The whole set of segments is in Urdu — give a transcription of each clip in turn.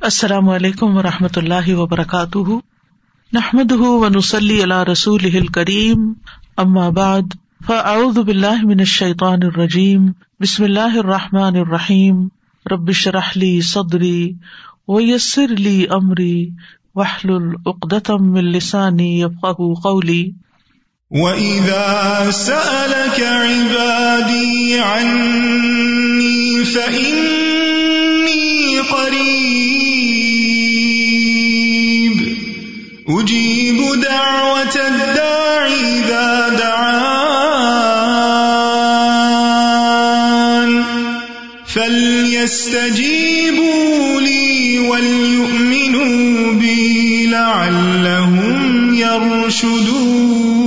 السلام علیکم و رحمۃ اللہ وبرکاتہ۔ نحمد ونسلی اللہ رسول کریم بعد، فاعوذ باللہ من الشیطان الرجیم۔ بسم اللہ الرحمٰن الرحیم۔ ربش رحلی صدری ویسر علی عمری وحل العقدم السانی یفقہ قولی۔ وَإِذَا سَأَلَكَ عِبَادِي عَنِّي فَإِنِّي قَرِيبٌ أُجِيبُ دَعْوَةَ الدَّاعِ إِذَا دَعَانِ. فَلْيَسْتَجِيبُوا لِي وَلْيُؤْمِنُوا بِي لَعَلَّهُمْ يَرْشُدُونَ.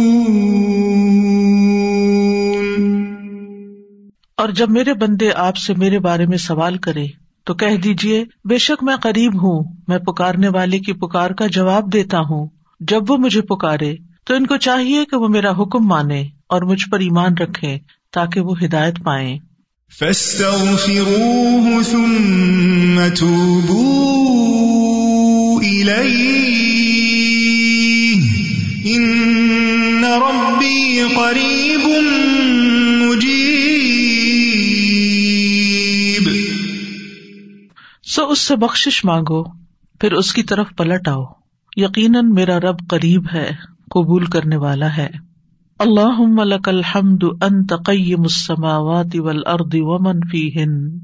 اور جب میرے بندے آپ سے میرے بارے میں سوال کرے تو کہہ دیجیے بے شک میں قریب ہوں، میں پکارنے والے کی پکار کا جواب دیتا ہوں۔ جب وہ مجھے پکارے، تو ان کو چاہیے کہ وہ میرا حکم مانے اور مجھ پر ایمان رکھے تاکہ وہ ہدایت پائے قریب سو اس سے بخش مانگو، پھر اس کی طرف پلٹ آؤ۔ یقیناً میرا رب قریب ہے، قبول کرنے والا ہے۔ اللہ لک الحمد انت قیم السماوات والارض ومن فیہن۔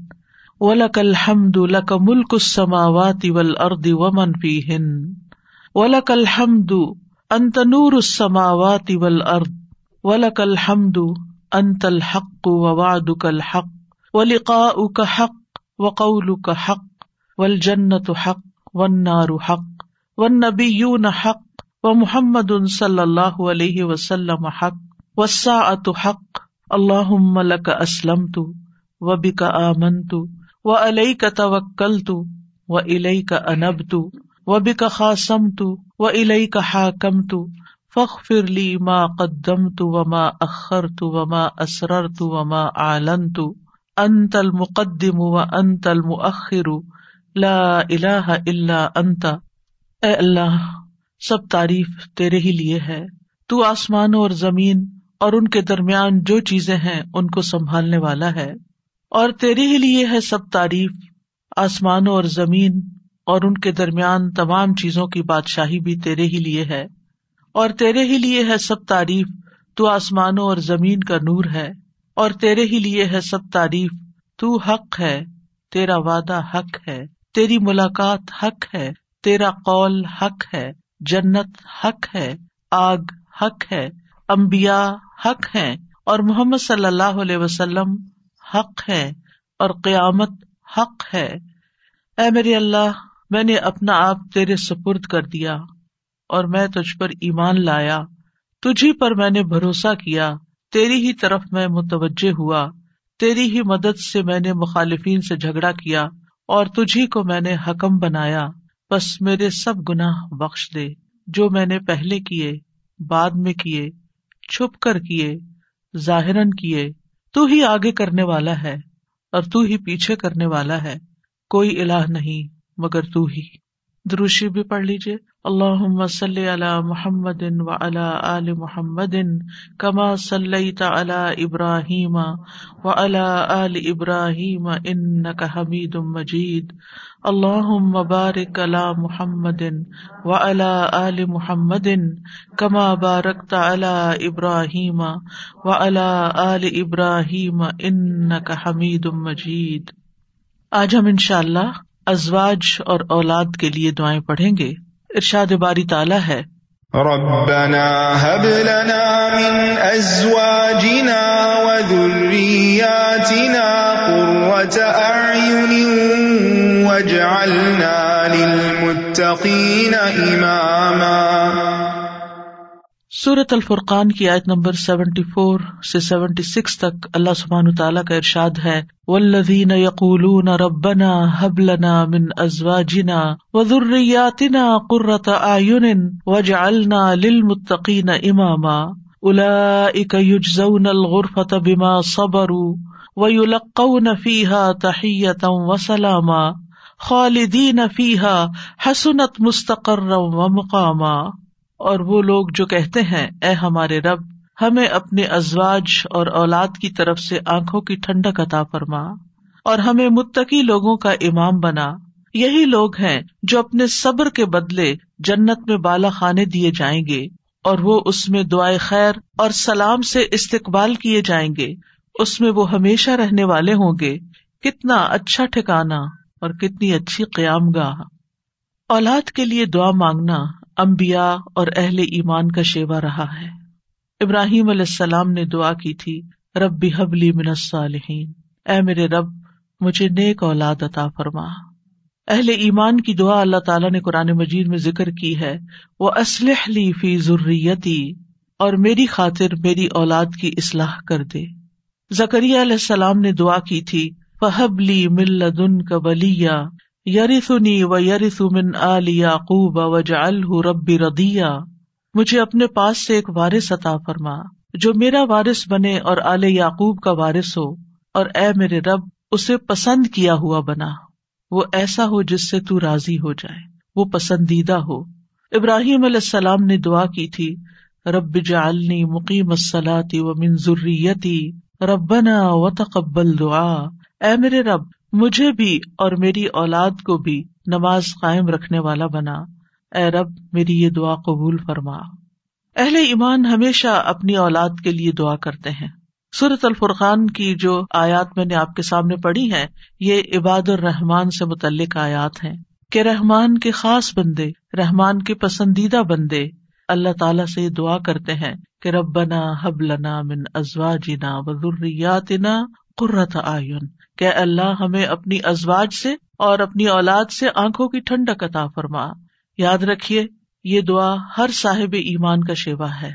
ولک الحمد لک ملک السماوات والارض ومن فیہن۔ ولک الحمد انت نور السماوات والارض۔ ولک الحمد انت الحق ووعدک الحق۔ ولقاؤک حق وقولک حق۔ ول جنت حق و نار حق و نبی حق و محمد صلی اللہ علیہ وسلم حق وساط حق اللہ لک اسلم تو و بک آمن تو و علیہ کا توکل تو و علیہ ما قدم تو و ما اخر تو و ما انت المقدم و المؤخر لا الہ الا انتا اے اللہ، سب تعریف تیرے ہی لیے ہے۔ تو آسمانوں اور زمین اور ان کے درمیان جو چیزیں ہیں، ان کو سنبھالنے والا ہے۔ اور تیرے ہی لیے ہے سب تعریف۔ آسمانوں اور زمین اور ان کے درمیان تمام چیزوں کی بادشاہی بھی تیرے ہی لیے ہے۔ اور تیرے ہی لیے ہے سب تعریف۔ تو آسمانوں اور زمین کا نور ہے۔ اور تیرے ہی لیے ہے سب تعریف۔ تو حق ہے۔ تیرا وعدہ حق ہے۔ تیری ملاقات حق ہے، تیرا قول حق ہے، جنت حق ہے، آگ حق ہے امبیا حق ہے اور محمد صلی اللہ علیہ وسلم حق ہے اور قیامت حق ہے۔ اے میرے اللہ، میں نے اپنا آپ تیرے سپرد کر دیا اور میں تجھ پر ایمان لایا۔ تجھی پر میں نے بھروسہ کیا۔ تیری ہی طرف میں متوجہ ہوا۔ تیری ہی مدد سے میں نے مخالفین سے جھگڑا کیا۔ اور تجھی کو میں نے حکم بنایا، بس میرے سب گناہ بخش دے، جو میں نے پہلے کیے، بعد میں کیے، چھپ کر کیے ظاہر کیے، تو ہی آگے کرنے والا ہے، اور تو ہی پیچھے کرنے والا ہے، کوئی الہ نہیں مگر تو ہی۔ دروشی بھی پڑھ لیجیے اللہ صلی علی محمد و علی محمد کما صلی علی ابراہیم و علی ابراہیم ان حمید مجید۔ اللہ مبارک علی محمد و علی محمد کما بارک علی ابراہیم و علی ابراہیم ان حمید مجید۔ آج ہم ان اللہ ازواج اور اولاد کے لیے دعائیں پڑھیں گے۔ ارشاد باری تعالیٰ ہے۔ ربنا هب لنا من ازواجنا وذرياتنا قرة اعين واجعلنا للمتقين اماما۔ سورت الفرقان کی آیت نمبر سیونٹی فور سے سیونٹی سکس تک اللہ سبحان تعالیٰ کا ارشاد ہے ولدین یقول ربنا حبلنا من ازواجنا وذریاتنا قرۃ اعین وجعلنا للمتقین اماما اولئک یجزون الغرفة بما صبروا ویلقون فیها تحیتا وسلاما خالدین فیحا حسنت مستقر و مقامہ اور وہ لوگ جو کہتے ہیں، اے ہمارے رب، ہمیں اپنے ازواج اور اولاد کی طرف سے آنکھوں کی ٹھنڈک عطا فرما اور ہمیں متقی لوگوں کا امام بنا۔ یہی لوگ ہیں جو اپنے صبر کے بدلے جنت میں بالا خانے دیے جائیں گے اور وہ اس میں دعائیں خیر اور سلام سے استقبال کیے جائیں گے۔ اس میں وہ ہمیشہ رہنے والے ہوں گے۔ کتنا اچھا ٹھکانا اور کتنی اچھی قیام گاہ۔ اولاد کے لیے دعا مانگنا۔ امبیا اور اہل ایمان کا شیوا رہا ہے۔ ابراہیم علیہ السلام نے دعا کی تھی، رب بھی حبلی الصالحین۔ اے میرے رب، مجھے نیک اولاد عطا فرما۔ اہل ایمان کی دعا اللہ تعالیٰ نے قرآن مجید میں ذکر کی ہے وہ اسلح لی فی ضروریتی اور میری خاطر میری اولاد کی اصلاح کر دے۔ زکریہ علیہ السلام نے دعا کی تھی فہب لی ملدن کا ولیہ یریسنی و یریس من آل یعقوب و ربی ردیا مجھے اپنے پاس سے ایک وارث عطا فرما، جو میرا وارث بنے اور آل یعقوب کا وارث ہو، اور اے میرے رب، اسے پسند کیا ہوا بنا۔ وہ ایسا ہو جس سے تو راضی ہو جائے، وہ پسندیدہ ہو۔ ابراہیم علیہ السلام نے دعا کی تھی، رب جعلنی مقیم الصلاۃ و من ذریتی، ربنا وتقبل دعا۔ اے میرے رب مجھے بھی اور میری اولاد کو بھی نماز قائم رکھنے والا بنا۔ اے رب، میری یہ دعا قبول فرما۔ اہل ایمان ہمیشہ اپنی اولاد کے لیے دعا کرتے ہیں۔ سورت الفرقان کی جو آیات میں نے آپ کے سامنے پڑھی ہے یہ عباد الرحمان سے متعلق آیات ہیں کہ رحمان کے خاص بندے، رحمان کے پسندیدہ بندے اللہ تعالیٰ سے یہ دعا کرتے ہیں کہ ربنا حب لنا من ازوا جنا وزریاتنا قرت آئین کہ اللہ ہمیں اپنی ازواج سے اور اپنی اولاد سے آنکھوں کی ٹھنڈک عطا فرما۔ یاد رکھیے، یہ دعا ہر صاحب ایمان کا شیوا ہے۔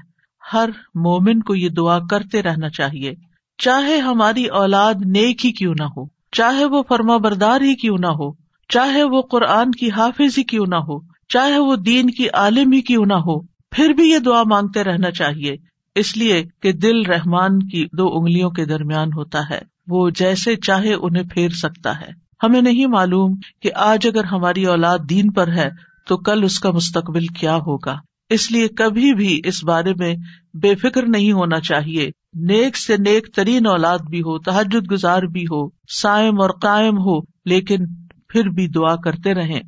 ہر مومن کو یہ دعا کرتے رہنا چاہیے۔ چاہے ہماری اولاد نیک ہی کیوں نہ ہو، چاہے وہ فرما بردار ہی کیوں نہ ہو، چاہے وہ قرآن کی حافظ ہی کیوں نہ ہو، چاہے وہ دین کی عالم ہی کیوں نہ ہو، پھر بھی یہ دعا مانگتے رہنا چاہیے۔ اس لیے کہ دل رحمان کی دو انگلیوں کے درمیان ہوتا ہے۔ وہ جیسے چاہے انہیں پھیر سکتا ہے۔ ہمیں نہیں معلوم کہ آج اگر ہماری اولاد دین پر ہے تو کل اس کا مستقبل کیا ہوگا۔ اس لیے کبھی بھی اس بارے میں بے فکر نہیں ہونا چاہیے۔ نیک سے نیک ترین اولاد بھی ہو تحجد گزار بھی ہو سائم اور قائم ہو، لیکن پھر بھی دعا کرتے رہیں۔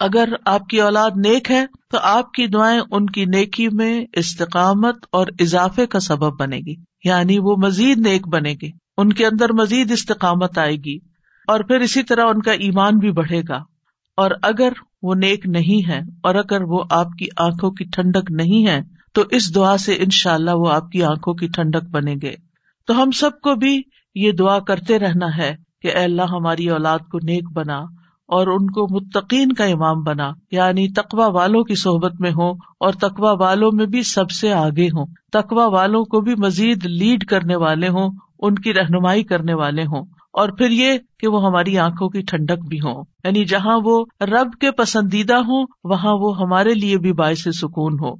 اگر آپ کی اولاد نیک ہے تو آپ کی دعائیں ان کی نیکی میں استقامت اور اضافے کا سبب بنے گی یعنی وہ مزید نیک بنے گی۔ ان کے اندر مزید استقامت آئے گی اور پھر اسی طرح ان کا ایمان بھی بڑھے گا۔ اور اگر وہ نیک نہیں ہے اور اگر وہ آپ کی آنکھوں کی ٹھنڈک نہیں ہے تو اس دعا سے ان شاء اللہ وہ آپ کی آنکھوں کی ٹھنڈک بنے گے۔ تو ہم سب کو بھی یہ دعا کرتے رہنا ہے کہ اے اللہ ہماری اولاد کو نیک بنا۔ اور ان کو متقین کا امام بنا یعنی تقوا والوں کی صحبت میں ہو اور تقوا والوں میں بھی سب سے آگے ہوں۔ تقوا والوں کو بھی مزید لیڈ کرنے والے ہوں، ان کی رہنمائی کرنے والے ہوں۔ اور پھر یہ کہ وہ ہماری آنکھوں کی ٹھنڈک بھی ہوں۔ یعنی جہاں وہ رب کے پسندیدہ ہوں، وہاں وہ ہمارے لیے بھی باعث سکون ہو۔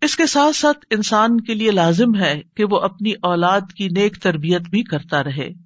اس کے ساتھ ساتھ انسان کے لیے لازم ہے کہ وہ اپنی اولاد کی نیک تربیت بھی کرتا رہے۔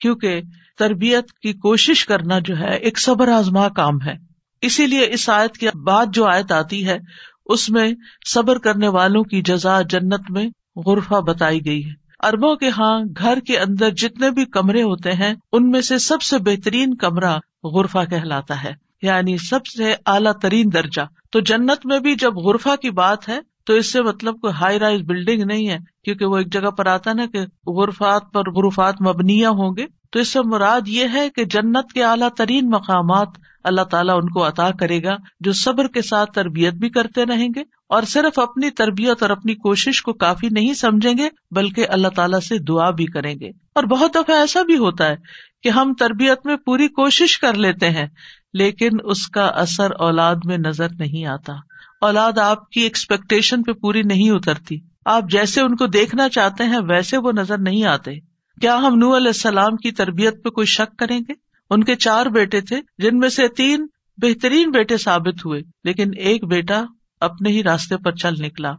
کیونکہ تربیت کی کوشش کرنا جو ہے ایک صبر آزما کام ہے۔ اسی لیے اس آیت کے بعد جو آیت آتی ہے، اس میں صبر کرنے والوں کی جزا جنت میں غرفہ بتائی گئی ہے۔ اربوں کے ہاں گھر کے اندر جتنے بھی کمرے ہوتے ہیں، ان میں سے سب سے بہترین کمرہ غرفہ کہلاتا ہے۔ یعنی سب سے اعلیٰ ترین درجہ۔ تو جنت میں بھی جب غرفہ کی بات ہے تو اس سے مطلب کوئی ہائی رائز بلڈنگ نہیں ہے، کیونکہ وہ ایک جگہ پر آتا نا کہ غرفات پر غرفات مبنیا ہوں گے۔ تو اس سے مراد یہ ہے کہ جنت کے اعلیٰ ترین مقامات اللہ تعالیٰ ان کو عطا کرے گا، جو صبر کے ساتھ تربیت بھی کرتے رہیں گے۔ اور صرف اپنی تربیت اور اپنی کوشش کو کافی نہیں سمجھیں گے، بلکہ اللہ تعالیٰ سے دعا بھی کریں گے۔ اور بہت دفعہ ایسا بھی ہوتا ہے کہ ہم تربیت میں پوری کوشش کر لیتے ہیں، لیکن اس کا اثر اولاد میں نظر نہیں آتا۔ اولاد آپ کی ایکسپیکٹیشن پہ پوری نہیں اترتی۔ آپ جیسے ان کو دیکھنا چاہتے ہیں، ویسے وہ نظر نہیں آتے۔ کیا ہم نو علیہ السلام کی تربیت پہ کوئی شک کریں گے؟ ان کے چار بیٹے تھے، جن میں سے تین بہترین بیٹے ثابت ہوئے، لیکن ایک بیٹا اپنے ہی راستے پر چل نکلا۔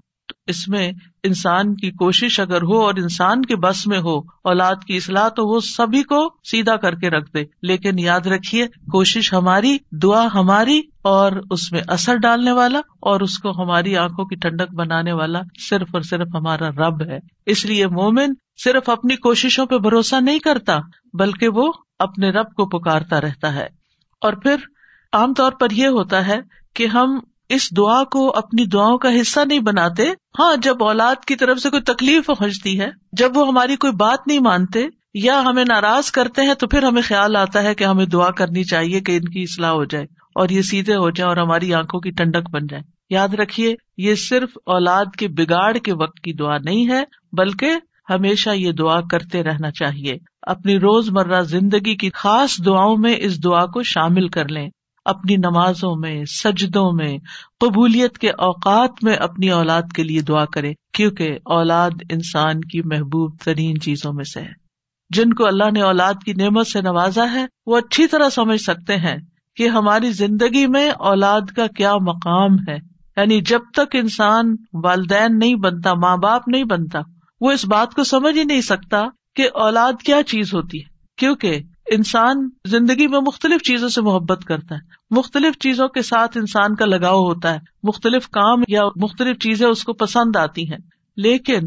اس میں انسان کی کوشش اگر ہو اور انسان کے بس میں ہو، اولاد کی اصلاح تو وہ سبھی کو سیدھا کر کے رکھ دے۔ لیکن یاد رکھیے، کوشش ہماری، دعا ہماری اور اس میں اثر ڈالنے والا اور اس کو ہماری آنکھوں کی ٹھنڈک بنانے والا صرف اور صرف ہمارا رب ہے۔ اس لیے مومن صرف اپنی کوششوں پہ بھروسہ نہیں کرتا، بلکہ وہ اپنے رب کو پکارتا رہتا ہے۔ اور پھر عام طور پر یہ ہوتا ہے کہ ہم اس دعا کو اپنی دعاؤں کا حصہ نہیں بناتے۔ ہاں جب اولاد کی طرف سے کوئی تکلیف پہنچتی ہے، جب وہ ہماری کوئی بات نہیں مانتے یا ہمیں ناراض کرتے ہیں، تو پھر ہمیں خیال آتا ہے کہ ہمیں دعا کرنی چاہیے کہ ان کی اصلاح ہو جائے اور یہ سیدھے ہو جائیں اور ہماری آنکھوں کی ٹنڈک بن جائے۔ یاد رکھیے، یہ صرف اولاد کے بگاڑ کے وقت کی دعا نہیں ہے، بلکہ ہمیشہ یہ دعا کرتے رہنا چاہیے۔ اپنی روز مرہ زندگی کی خاص دعاؤں میں اس دعا کو شامل کر لیں۔ اپنی نمازوں میں، سجدوں میں، قبولیت کے اوقات میں اپنی اولاد کے لیے دعا کرے، کیونکہ اولاد انسان کی محبوب ترین چیزوں میں سے ہے۔ جن کو اللہ نے اولاد کی نعمت سے نوازا ہے، وہ اچھی طرح سمجھ سکتے ہیں کہ ہماری زندگی میں اولاد کا کیا مقام ہے۔ یعنی جب تک انسان والدین نہیں بنتا، ماں باپ نہیں بنتا، وہ اس بات کو سمجھ ہی نہیں سکتا کہ اولاد کیا چیز ہوتی ہے۔ کیونکہ انسان زندگی میں مختلف چیزوں سے محبت کرتا ہے۔ مختلف چیزوں کے ساتھ انسان کا لگاؤ ہوتا ہے۔ مختلف کام یا مختلف چیزیں اس کو پسند آتی ہیں۔ لیکن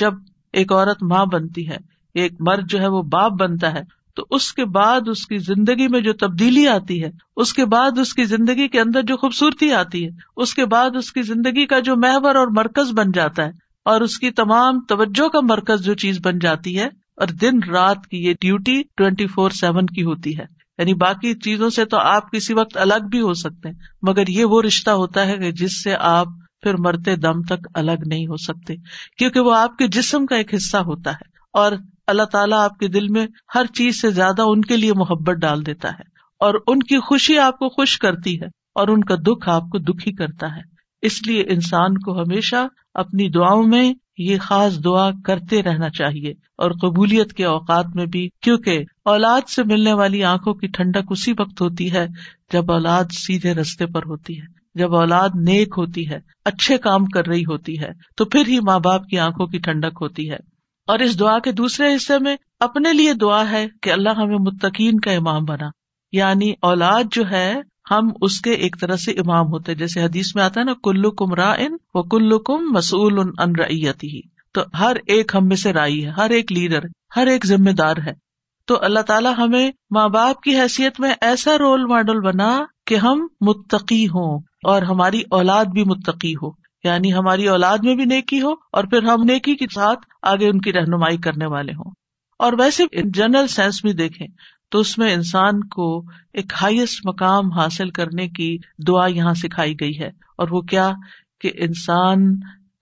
جب ایک عورت ماں بنتی ہے، ایک مرد جو ہے وہ باپ بنتا ہے، تو اس کے بعد اس کی زندگی میں جو تبدیلی آتی ہے، اس کے بعد اس کی زندگی کے اندر جو خوبصورتی آتی ہے، اس کے بعد اس کی زندگی کا جو محور اور مرکز بن جاتا ہے، اور اس کی تمام توجہ کا مرکز جو چیز بن جاتی ہے اور دن رات کی یہ ڈیوٹی ٹوینٹی فور سیون کی ہوتی ہے۔ یعنی باقی چیزوں سے تو آپ کسی وقت الگ بھی ہو سکتے ہیں، مگر یہ وہ رشتہ ہوتا ہے کہ جس سے آپ پھر مرتے دم تک الگ نہیں ہو سکتے، کیونکہ وہ آپ کے جسم کا ایک حصہ ہوتا ہے۔ اور اللہ تعالیٰ آپ کے دل میں ہر چیز سے زیادہ ان کے لیے محبت ڈال دیتا ہے۔ اور ان کی خوشی آپ کو خوش کرتی ہے اور ان کا دکھ آپ کو دکھی کرتا ہے۔ اس لیے انسان کو ہمیشہ اپنی دعاؤں میں یہ خاص دعا کرتے رہنا چاہیے اور قبولیت کے اوقات میں بھی، کیونکہ اولاد سے ملنے والی آنکھوں کی ٹھنڈک اسی وقت ہوتی ہے جب اولاد سیدھے رستے پر ہوتی ہے۔ جب اولاد نیک ہوتی ہے، اچھے کام کر رہی ہوتی ہے، تو پھر ہی ماں باپ کی آنکھوں کی ٹھنڈک ہوتی ہے۔ اور اس دعا کے دوسرے حصے میں اپنے لیے دعا ہے کہ اللہ ہمیں متقین کا امام بنا۔ یعنی اولاد جو ہے ہم اس کے ایک طرح سے امام ہوتے جیسے حدیث میں آتا ہے نا کلو کم را ان و کلو کم مسول ان ریتی تو ہر ایک ہم میں سے رائی ہے، ہر ایک لیڈر، ہر ایک ذمہ دار ہے۔ تو اللہ تعالیٰ ہمیں ماں باپ کی حیثیت میں ایسا رول ماڈل بنا کہ ہم متقی ہوں اور ہماری اولاد بھی متقی ہو۔ یعنی ہماری اولاد میں بھی نیکی ہو اور پھر ہم نیکی کے ساتھ آگے ان کی رہنمائی کرنے والے ہوں۔ اور ویسے جنرل سینس بھی دیکھیں۔ تو اس میں انسان کو ایک ہائیسٹ مقام حاصل کرنے کی دعا یہاں سکھائی گئی ہے۔ اور وہ کیا؟ کہ انسان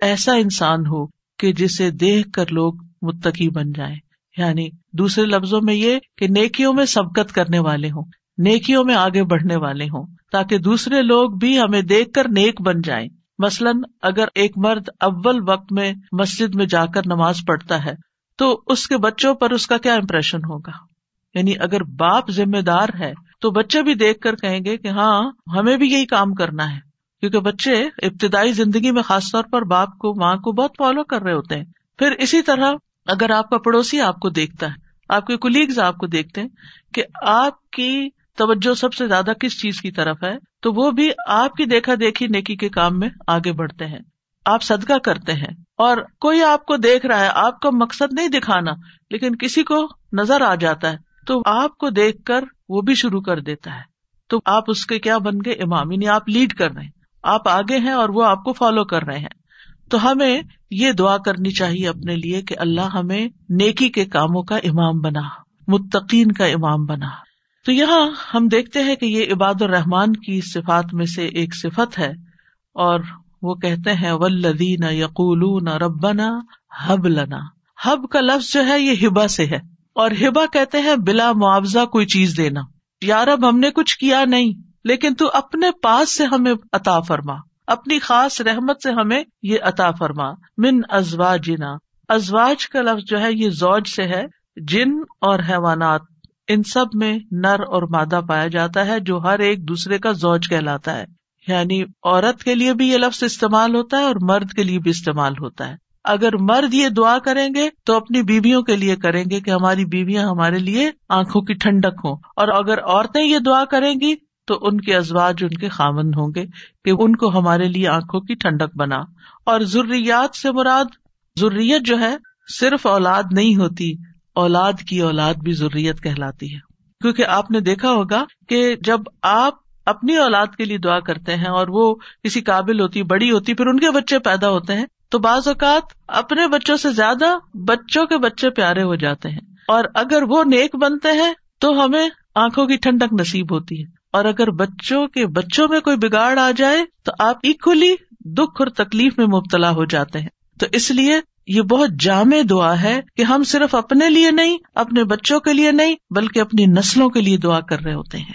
ایسا انسان ہو کہ جسے دیکھ کر لوگ متقی بن جائیں۔ یعنی دوسرے لفظوں میں یہ کہ نیکیوں میں سبقت کرنے والے ہوں، نیکیوں میں آگے بڑھنے والے ہوں، تاکہ دوسرے لوگ بھی ہمیں دیکھ کر نیک بن جائیں۔ مثلاً اگر ایک مرد اول وقت میں مسجد میں جا کر نماز پڑھتا ہے، تو اس کے بچوں پر اس کا کیا امپریشن ہوگا؟ یعنی اگر باپ ذمہ دار ہے تو بچے بھی دیکھ کر کہیں گے کہ ہاں ہمیں بھی یہی کام کرنا ہے۔ کیونکہ بچے ابتدائی زندگی میں خاص طور پر باپ کو، ماں کو بہت فالو کر رہے ہوتے ہیں۔ پھر اسی طرح اگر آپ کا پڑوسی آپ کو دیکھتا ہے، آپ کے کلیگز آپ کو دیکھتے ہیں کہ آپ کی توجہ سب سے زیادہ کس چیز کی طرف ہے، تو وہ بھی آپ کی دیکھا دیکھی نیکی کے کام میں آگے بڑھتے ہیں۔ آپ صدقہ کرتے ہیں۔ اور کوئی آپ کو دیکھ رہا ہے، آپ کا مقصد نہیں دکھانا، لیکن کسی کو نظر آ جاتا ہے۔ تو آپ کو دیکھ کر وہ بھی شروع کر دیتا ہے۔ تو آپ اس کے کیا بن گئے؟ امام یعنی آپ لیڈ کر رہے ہیں۔ آپ آگے ہیں اور وہ آپ کو فالو کر رہے ہیں۔ تو ہمیں یہ دعا کرنی چاہیے اپنے لیے کہ اللہ ہمیں نیکی کے کاموں کا امام بنا، متقین کا امام بنا۔ تو یہاں ہم دیکھتے ہیں کہ یہ عباد الرحمان کی صفات میں سے ایک صفت ہے اور وہ کہتے ہیں ولدین یقول ربنا حب لنا۔ حب کا لفظ جو ہے، یہ ہبا سے ہے۔ اور ہبا کہتے ہیں، بلا معاوضہ کوئی چیز دینا۔ یار اب ہم نے کچھ کیا نہیں، لیکن تو اپنے پاس سے ہمیں عطا فرما۔ اپنی خاص رحمت سے ہمیں یہ عطا فرما۔ من ازوا جنا ازواج کا لفظ جو ہے، یہ زوج سے ہے۔ جن اور حیوانات، ان سب میں نر اور مادہ پایا جاتا ہے، جو ہر ایک دوسرے کا زوج کہلاتا ہے۔ یعنی عورت کے لیے بھی یہ لفظ استعمال ہوتا ہے اور مرد کے لیے بھی استعمال ہوتا ہے۔ اگر مرد یہ دعا کریں گے تو اپنی بیویوں کے لیے کریں گے کہ ہماری بیویاں ہمارے لیے آنکھوں کی ٹھنڈک ہوں۔ اور اگر عورتیں یہ دعا کریں گی تو ان کے ازواج ان کے خامند ہوں گے کہ ان کو ہمارے لیے آنکھوں کی ٹھنڈک بنا۔ اور ضروریات سے مراد ضروریت جو ہے، صرف اولاد نہیں ہوتی، اولاد کی اولاد بھی ضروریت کہلاتی ہے۔ کیونکہ آپ نے دیکھا ہوگا کہ جب آپ اپنی اولاد کے لیے دعا کرتے ہیں اور وہ کسی قابل ہوتی، بڑی ہوتی، پھر ان کے بچے پیدا ہوتے ہیں تو بعض اوقات اپنے بچوں سے زیادہ بچوں کے بچے پیارے ہو جاتے ہیں۔ اور اگر وہ نیک بنتے ہیں تو ہمیں آنکھوں کی ٹھنڈک نصیب ہوتی ہے۔ اور اگر بچوں کے بچوں میں کوئی بگاڑ آ جائے تو آپ اکولی دکھ اور تکلیف میں مبتلا ہو جاتے ہیں۔ تو اس لیے یہ بہت جامع دعا ہے کہ ہم صرف اپنے لیے نہیں، اپنے بچوں کے لیے نہیں، بلکہ اپنی نسلوں کے لیے دعا کر رہے ہوتے ہیں۔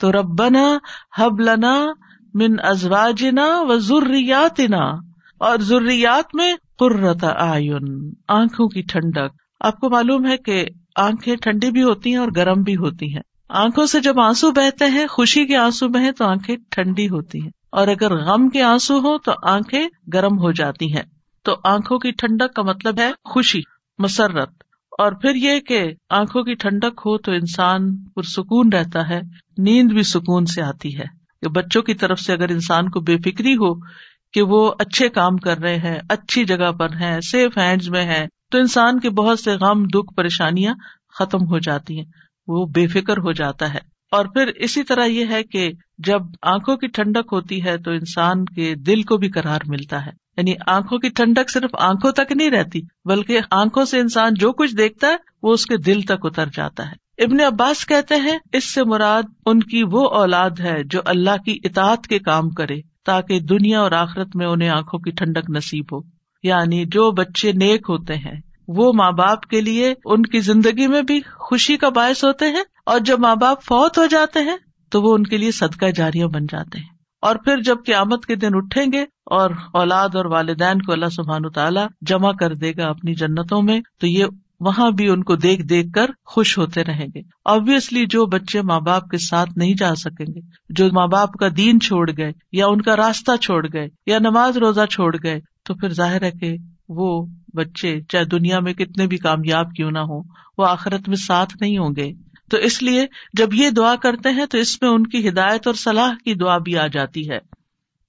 تو ربنا حب لنا من ازواجنا و ضروریاتنا اور ضروریات میں قرت آئین آنکھوں کی ٹھنڈک۔ آپ کو معلوم ہے کہ آنکھیں ٹھنڈی بھی ہوتی ہیں اور گرم بھی ہوتی ہیں۔ آنکھوں سے جب آنسو بہتے ہیں، خوشی کے آنسو بہیں تو آنکھیں ٹھنڈی ہوتی ہیں۔ اور اگر غم کے آنسو ہو تو آنکھیں گرم ہو جاتی ہیں۔ تو آنکھوں کی ٹھنڈک کا مطلب ہے خوشی، مسرت۔ اور پھر یہ کہ آنکھوں کی ٹھنڈک ہو تو انسان پرسکون رہتا ہے، نیند بھی سکون سے آتی ہے۔ کہ بچوں کی طرف سے اگر انسان کو بے فکری ہو کہ وہ اچھے کام کر رہے ہیں، اچھی جگہ پر ہیں سیف ہینڈ میں ہے تو انسان کے بہت سے غم، دکھ، پریشانیاں ختم ہو جاتی ہیں۔ وہ بے فکر ہو جاتا ہے۔ اور پھر اسی طرح یہ ہے کہ جب آنکھوں کی ٹھنڈک ہوتی ہے تو انسان کے دل کو بھی کرار ملتا ہے۔ یعنی آنکھوں کی ٹھنڈک صرف آنکھوں تک نہیں رہتی، بلکہ آنکھوں سے انسان جو کچھ دیکھتا ہے، وہ اس کے دل تک اتر جاتا ہے۔ ابن عباس کہتے ہیں، اس سے مراد ان کی وہ اولاد ہے جو اللہ کی اطاعت کے کام کرے۔ تاکہ دنیا اور آخرت میں انہیں آنکھوں کی ٹھنڈک نصیب ہو۔ یعنی جو بچے نیک ہوتے ہیں، وہ ماں باپ کے لیے ان کی زندگی میں بھی خوشی کا باعث ہوتے ہیں اور جب ماں باپ فوت ہو جاتے ہیں تو وہ ان کے لیے صدقہ جاریاں بن جاتے ہیں۔ اور پھر جب قیامت کے دن اٹھیں گے اور اولاد اور والدین کو اللہ سبحان تعالیٰ جمع کر دے گا اپنی جنتوں میں، تو یہ وہاں بھی ان کو دیکھ دیکھ کر خوش ہوتے رہیں گے۔ آبیسلی جو بچے ماں باپ کے ساتھ نہیں جا سکیں گے، جو ماں باپ کا دین چھوڑ گئے یا ان کا راستہ چھوڑ گئے یا نماز روزہ چھوڑ گئے، تو پھر ظاہر ہے کہ وہ بچے چاہے دنیا میں کتنے بھی کامیاب کیوں نہ ہو وہ آخرت میں ساتھ نہیں ہوں گے۔ تو اس لیے جب یہ دعا کرتے ہیں تو اس میں ان کی ہدایت اور صلاح کی دعا بھی آ جاتی ہے۔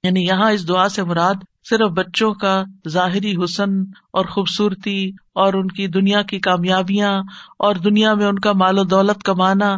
یعنی یہاں اس دعا سے مراد صرف بچوں کا ظاہری حسن اور خوبصورتی اور ان کی دنیا کی کامیابیاں اور دنیا میں ان کا مال و دولت کمانا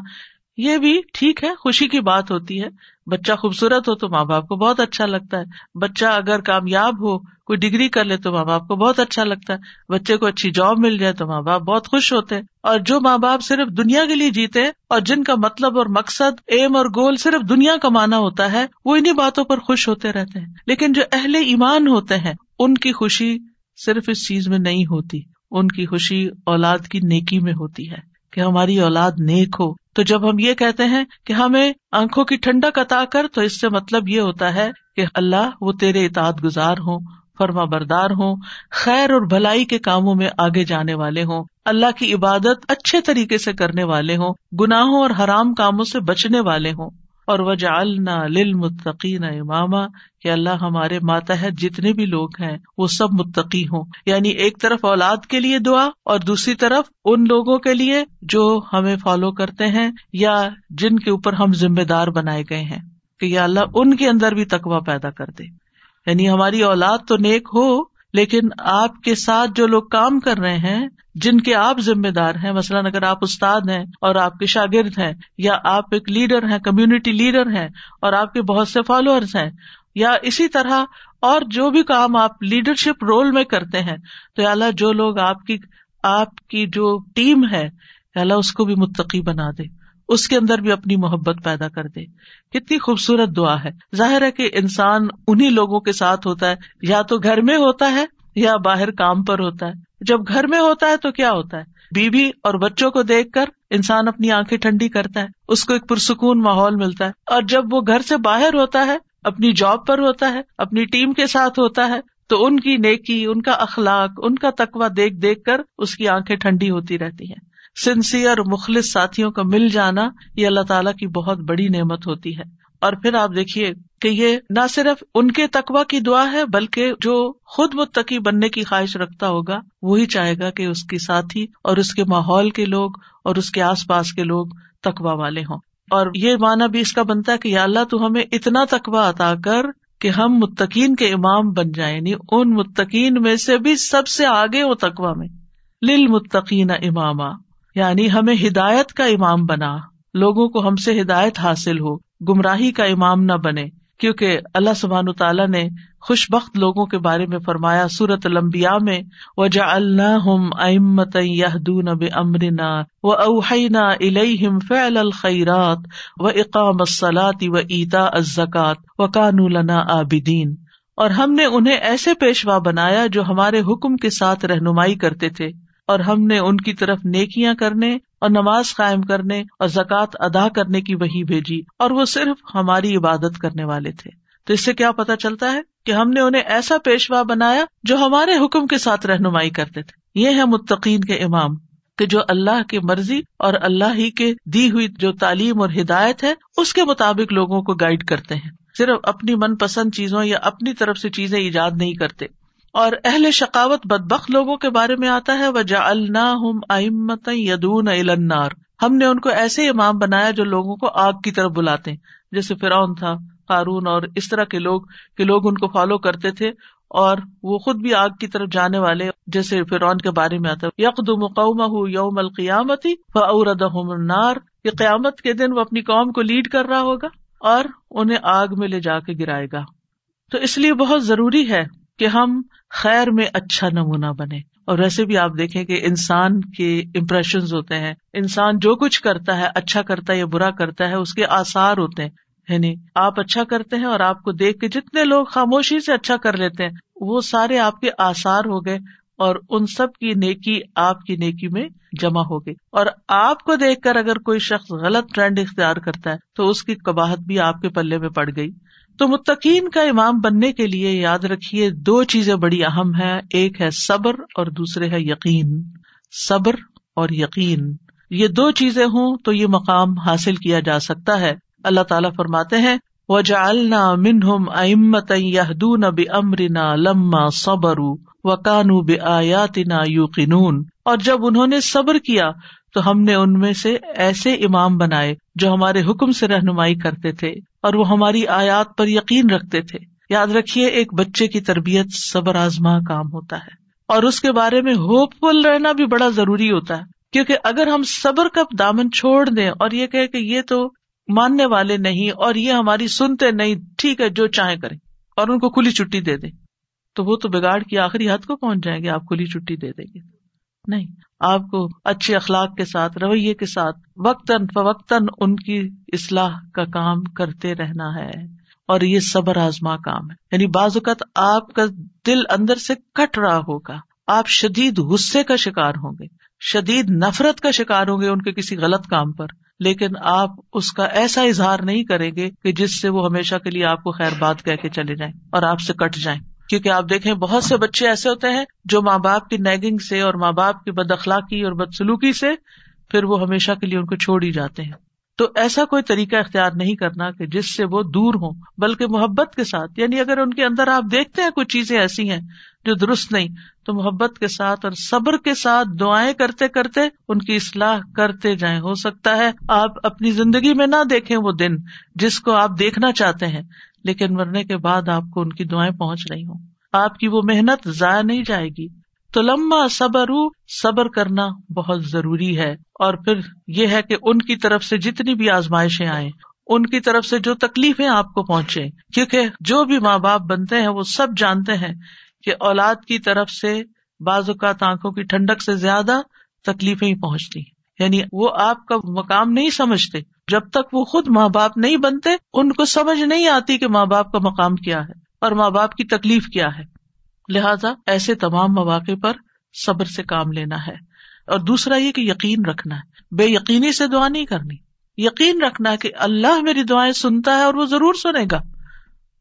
یہ بھی ٹھیک ہے، خوشی کی بات ہوتی ہے۔ بچہ خوبصورت ہو تو ماں باپ کو بہت اچھا لگتا ہے۔ بچہ اگر کامیاب ہو، کوئی ڈگری کر لے تو ماں باپ کو بہت اچھا لگتا ہے۔ بچے کو اچھی جاب مل جائے تو ماں باپ بہت خوش ہوتے ہیں۔ اور جو ماں باپ صرف دنیا کے لیے جیتے اور جن کا مطلب اور مقصد ایم اور گول صرف دنیا کمانا ہوتا ہے، وہ انہیں باتوں پر خوش ہوتے رہتے ہیں۔ لیکن جو اہل ایمان ہوتے ہیں، ان کی خوشی صرف اس چیز میں نہیں ہوتی۔ ان کی خوشی اولاد کی نیکی میں ہوتی ہے۔ کہ ہماری اولاد نیک ہو۔ تو جب ہم یہ کہتے ہیں کہ ہمیں آنکھوں کی ٹھنڈک عطا کر، تو اس سے مطلب یہ ہوتا ہے کہ اللہ وہ تیرے اطاعت گزار ہوں، فرما بردار ہوں، خیر اور بھلائی کے کاموں میں آگے جانے والے ہوں، اللہ کی عبادت اچھے طریقے سے کرنے والے ہوں، گناہوں اور حرام کاموں سے بچنے والے ہوں۔ اور وجہ للمتقین اماما کہ اللہ ہمارے ماتحت جتنے بھی لوگ ہیں، وہ سب متقی ہوں۔ یعنی ایک طرف اولاد کے لیے دعا، اور دوسری طرف ان لوگوں کے لیے جو ہمیں فالو کرتے ہیں، یا جن کے اوپر ہم ذمے دار بنائے گئے ہیں، کہ یا اللہ ان کے اندر بھی تقوا پیدا کر دے۔ یعنی ہماری اولاد تو نیک ہو لیکن آپ کے ساتھ جو لوگ کام کر رہے ہیں، جن کے آپ ذمے دار ہیں، مثلاً اگر آپ استاد ہیں اور آپ کے شاگرد ہیں، یا آپ ایک لیڈر ہیں، کمیونٹی لیڈر ہیں، اور آپ کے بہت سے فالوئرس ہیں، یا اسی طرح اور جو بھی کام آپ لیڈرشپ رول میں کرتے ہیں، تو اللہ جو لوگ آپ کی آپ کی جو ٹیم ہے اللہ اس کو بھی متقی بنا دے۔ اس کے اندر بھی اپنی محبت پیدا کر دے۔ کتنی خوبصورت دعا ہے۔ ظاہر ہے کہ انسان انہیں لوگوں کے ساتھ ہوتا ہے۔ یا تو گھر میں ہوتا ہے یا باہر کام پر ہوتا ہے۔ جب گھر میں ہوتا ہے تو کیا ہوتا ہے؟ بیوی اور بچوں کو دیکھ کر انسان اپنی آنکھیں ٹھنڈی کرتا ہے۔ اس کو ایک پرسکون ماحول ملتا ہے۔ اور جب وہ گھر سے باہر ہوتا ہے، اپنی جاب پر ہوتا ہے، اپنی ٹیم کے ساتھ ہوتا ہے، تو ان کی نیکی، ان کا اخلاق، ان کا تقوا دیکھ دیکھ کر اس کی آنکھیں ٹھنڈی ہوتی رہتی ہیں۔ سنسیئر مخلص ساتھیوں کا مل جانا یہ اللہ تعالیٰ کی بہت بڑی نعمت ہوتی ہے۔ اور پھر آپ دیکھیے کہ یہ نہ صرف ان کے تقوا کی دعا ہے، بلکہ جو خود متقی بننے کی خواہش رکھتا ہوگا، وہی چاہے گا کہ اس کے ساتھی اور اس کے ماحول کے لوگ اور اس کے آس پاس کے لوگ تقوا والے ہوں۔ اور یہ مانا بھی اس کا بنتا ہے کہ یا اللہ تو ہمیں اتنا تقوا عطا کر کہ ہم متقین کے امام بن جائیں یعنی ان متقین میں سے بھی سب سے آگے ہو تقوا میں۔ لل متقین اماما۔ یعنی ہمیں ہدایت کا امام بنا، لوگوں کو ہم سے ہدایت حاصل ہو، گمراہی کا امام نہ بنے۔ کیونکہ اللہ سبحان تعالیٰ نے خوش بخت لوگوں کے بارے میں فرمایا سورت المبیا میں وجا اللہ امت یادون اب امرنا و اوحینا الہم فعل الخیرات و اقام الصلاۃ و ایتا الزکات و کانو لنا عابدین اور ہم نے انہیں ایسے پیشوا بنایا جو ہمارے حکم کے ساتھ رہنمائی کرتے تھے۔ اور ہم نے ان کی طرف نیکیاں کرنے اور نماز قائم کرنے اور زکوٰۃ ادا کرنے کی وہی بھیجی اور وہ صرف ہماری عبادت کرنے والے تھے۔ تو اس سے کیا پتا چلتا ہے کہ ہم نے انہیں ایسا پیشوا بنایا جو ہمارے حکم کے ساتھ رہنمائی کرتے تھے۔ یہ ہے متقین کے امام کہ جو اللہ کی مرضی اور اللہ ہی کے دی ہوئی جو تعلیم اور ہدایت ہے، اس کے مطابق لوگوں کو گائڈ کرتے ہیں۔ صرف اپنی من پسند چیزوں یا اپنی طرف سے چیزیں ایجاد نہیں کرتے۔ اور اہل شکاوت بدبخ لوگوں کے بارے میں آتا ہے وہ جا یدون النار۔ ہم نے ان کو ایسے امام بنایا جو لوگوں کو آگ کی طرف بلاتے جیسے فرعون تھا، قارون اور اس طرح کے لوگ، کہ لوگ ان کو فالو کرتے تھے اور وہ خود بھی آگ کی طرف جانے والے، جیسے فرعون کے بارے میں آتا یکد مقوم یوم القیامتی فورد النار۔ یہ قیامت کے دن وہ اپنی قوم کو لیڈ کر رہا ہوگا اور انہیں آگ میں لے جا کے گرائے گا۔ تو اس لیے بہت ضروری ہے کہ ہم خیر میں اچھا نمونہ بنے۔ اور ویسے بھی آپ دیکھیں کہ انسان کے امپریشن ہوتے ہیں۔ انسان جو کچھ کرتا ہے اچھا کرتا ہے یا برا کرتا ہے، اس کے آسار ہوتے ہیں۔ یعنی آپ اچھا کرتے ہیں اور آپ کو دیکھ کے جتنے لوگ خاموشی سے اچھا کر لیتے ہیں، وہ سارے آپ کے آسار ہو گئے اور ان سب کی نیکی آپ کی نیکی میں جمع ہو گئی۔ اور آپ کو دیکھ کر اگر کوئی شخص غلط ٹرینڈ اختیار کرتا ہے، تو اس کی کباہت بھی آپ کے پلے میں پڑ گئی۔ تو متقین کا امام بننے کے لیے یاد رکھیے دو چیزیں بڑی اہم ہے ایک ہے صبر اور دوسرے ہے یقین۔ صبر اور یقین۔ یہ دو چیزیں ہوں تو یہ مقام حاصل کیا جا سکتا ہے۔ اللہ تعالیٰ فرماتے ہیں و جالنا منہم امت یادون لما صبر و کانو بے آیاتنا یوقنون اور جب انہوں نے صبر کیا تو ہم نے ان میں سے ایسے امام بنائے جو ہمارے حکم سے رہنمائی کرتے تھے اور وہ ہماری آیات پر یقین رکھتے تھے۔ یاد رکھیے، ایک بچے کی تربیت صبر آزما کام ہوتا ہے اور اس کے بارے میں ہوپ فل رہنا بھی بڑا ضروری ہوتا ہے۔ کیونکہ اگر ہم صبر کا دامن چھوڑ دیں اور یہ کہ یہ تو ماننے والے نہیں اور یہ ہماری سنتے نہیں، ٹھیک ہے، جو چاہے کریں اور ان کو کھلی چھٹی دے دیں، تو وہ تو بگاڑ کی آخری حد کو پہنچ جائیں گے، آپ کھلی چھٹی دے دیں گے۔ نہیں، آپ کو اچھے اخلاق کے ساتھ، رویے کے ساتھ وقتاً فوقتاً ان کی اصلاح کا کام کرتے رہنا ہے۔ اور یہ صبر آزما کام ہے۔ یعنی بعض اوقات آپ کا دل اندر سے کٹ رہا ہوگا۔ آپ شدید غصے کا شکار ہوں گے، شدید نفرت کا شکار ہوں گے ان کے کسی غلط کام پر۔ لیکن آپ اس کا ایسا اظہار نہیں کریں گے کہ جس سے وہ ہمیشہ کے لیے آپ کو خیر بات کہہ کے چلے جائیں اور آپ سے کٹ جائیں۔ کیونکہ آپ دیکھیں بہت سے بچے ایسے ہوتے ہیں جو ماں باپ کی نیگنگ سے اور ماں باپ کی بد اخلاقی اور بدسلوکی سے پھر وہ ہمیشہ کے لیے ان کو چھوڑ ہی جاتے ہیں۔ تو ایسا کوئی طریقہ اختیار نہیں کرنا کہ جس سے وہ دور ہوں، بلکہ محبت کے ساتھ یعنی اگر ان کے اندر آپ دیکھتے ہیں کچھ چیزیں ایسی ہیں جو درست نہیں، تو محبت کے ساتھ اور صبر کے ساتھ دعائیں کرتے کرتے ان کی اصلاح کرتے جائیں۔ ہو سکتا ہے آپ اپنی زندگی میں نہ دیکھیں وہ دن جس کو آپ دیکھنا چاہتے ہیں لیکن مرنے کے بعد آپ کو ان کی دعائیں پہنچ رہی ہوں۔ آپ کی وہ محنت ضائع نہیں جائے گی۔ تو لمبا صبر صبر کرنا بہت ضروری ہے۔ اور پھر یہ ہے کہ ان کی طرف سے جتنی بھی آزمائشیں آئے ان کی طرف سے جو تکلیفیں آپ کو پہنچے کیونکہ جو بھی ماں باپ بنتے ہیں، وہ سب جانتے ہیں کہ اولاد کی طرف سے بعض اوقات آنکھوں کی ٹھنڈک سے زیادہ تکلیفیں ہی پہنچتی یعنی وہ آپ کا مقام نہیں سمجھتے۔ جب تک وہ خود ماں باپ نہیں بنتے، ان کو سمجھ نہیں آتی کہ ماں باپ کا مقام کیا ہے اور ماں باپ کی تکلیف کیا ہے۔ لہذا ایسے تمام مواقع پر صبر سے کام لینا ہے۔ اور دوسرا یہ کہ یقین رکھنا ہے۔ بے یقینی سے دعا نہیں کرنی۔ یقین رکھنا ہے کہ اللہ میری دعائیں سنتا ہے اور وہ ضرور سنے گا۔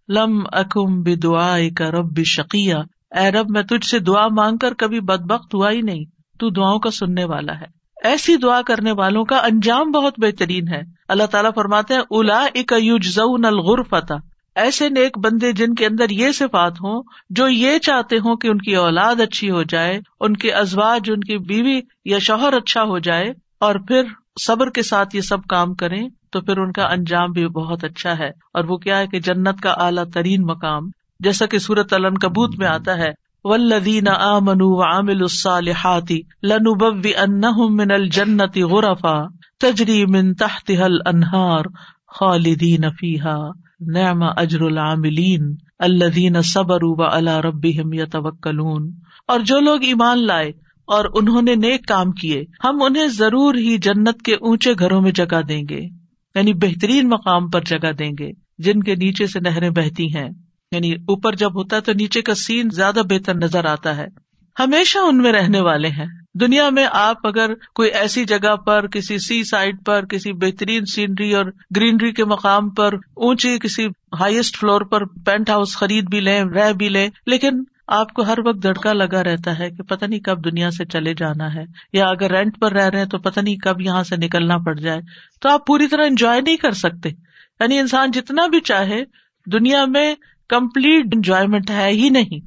لم اکم بے دعا کا رب شکیہ اے رب، میں تجھ سے دعا مانگ کر کبھی بد بخت ہوا ہی نہیں۔ تو دعاؤں کا سننے والا ہے۔ ایسی دعا کرنے والوں کا انجام بہت بہترین ہے۔ اللہ تعالیٰ فرماتے ہیں الا اک یوج الغر ایسے نیک بندے جن کے اندر یہ صفات ہوں، جو یہ چاہتے ہوں کہ ان کی اولاد اچھی ہو جائے، ان کے ازواج، ان کی بیوی یا شوہر اچھا ہو جائے، اور پھر صبر کے ساتھ یہ سب کام کریں، تو پھر ان کا انجام بھی بہت اچھا ہے۔ اور وہ کیا ہے کہ جنت کا اعلیٰ ترین مقام، جیسا کہ سورت علن کبوت میں آتا ہے ولدین آ منو عامل الصالحاتی لنوب ان من الجنتی غرفا تجری من تحت حل انہار خالدین فیحا نعم اجر العاملین الدین صبر و اللہ رب یتوکلون۔ اور جو لوگ ایمان لائے اور انہوں نے نیک کام کیے، ہم انہیں ضرور ہی جنت کے اونچے گھروں میں جگہ دیں گے یعنی بہترین مقام پر جگہ دیں گے، جن کے نیچے سے نہریں بہتی ہیں۔ یعنی اوپر جب ہوتا ہے تو نیچے کا سین زیادہ بہتر نظر آتا ہے۔ ہمیشہ ان میں رہنے والے ہیں۔ دنیا میں آپ اگر کوئی ایسی جگہ پر، کسی سی سائڈ پر، کسی بہترین سینری اور گرینری کے مقام پر اونچی کسی ہائیسٹ فلور پر پینٹ ہاؤس خرید بھی لیں، رہ بھی لیں، لیکن آپ کو ہر وقت دھڑکا لگا رہتا ہے کہ پتا نہیں کب دنیا سے چلے جانا ہے۔ یا اگر رینٹ پر رہ رہے ہیں تو پتا نہیں کب یہاں سے نکلنا پڑ جائے۔ تو آپ پوری طرح انجوائے نہیں کر سکتے۔ یعنی انسان جتنا بھی چاہے، دنیا میں کمپلیٹ انجوائےمنٹ ہے ہی نہیں،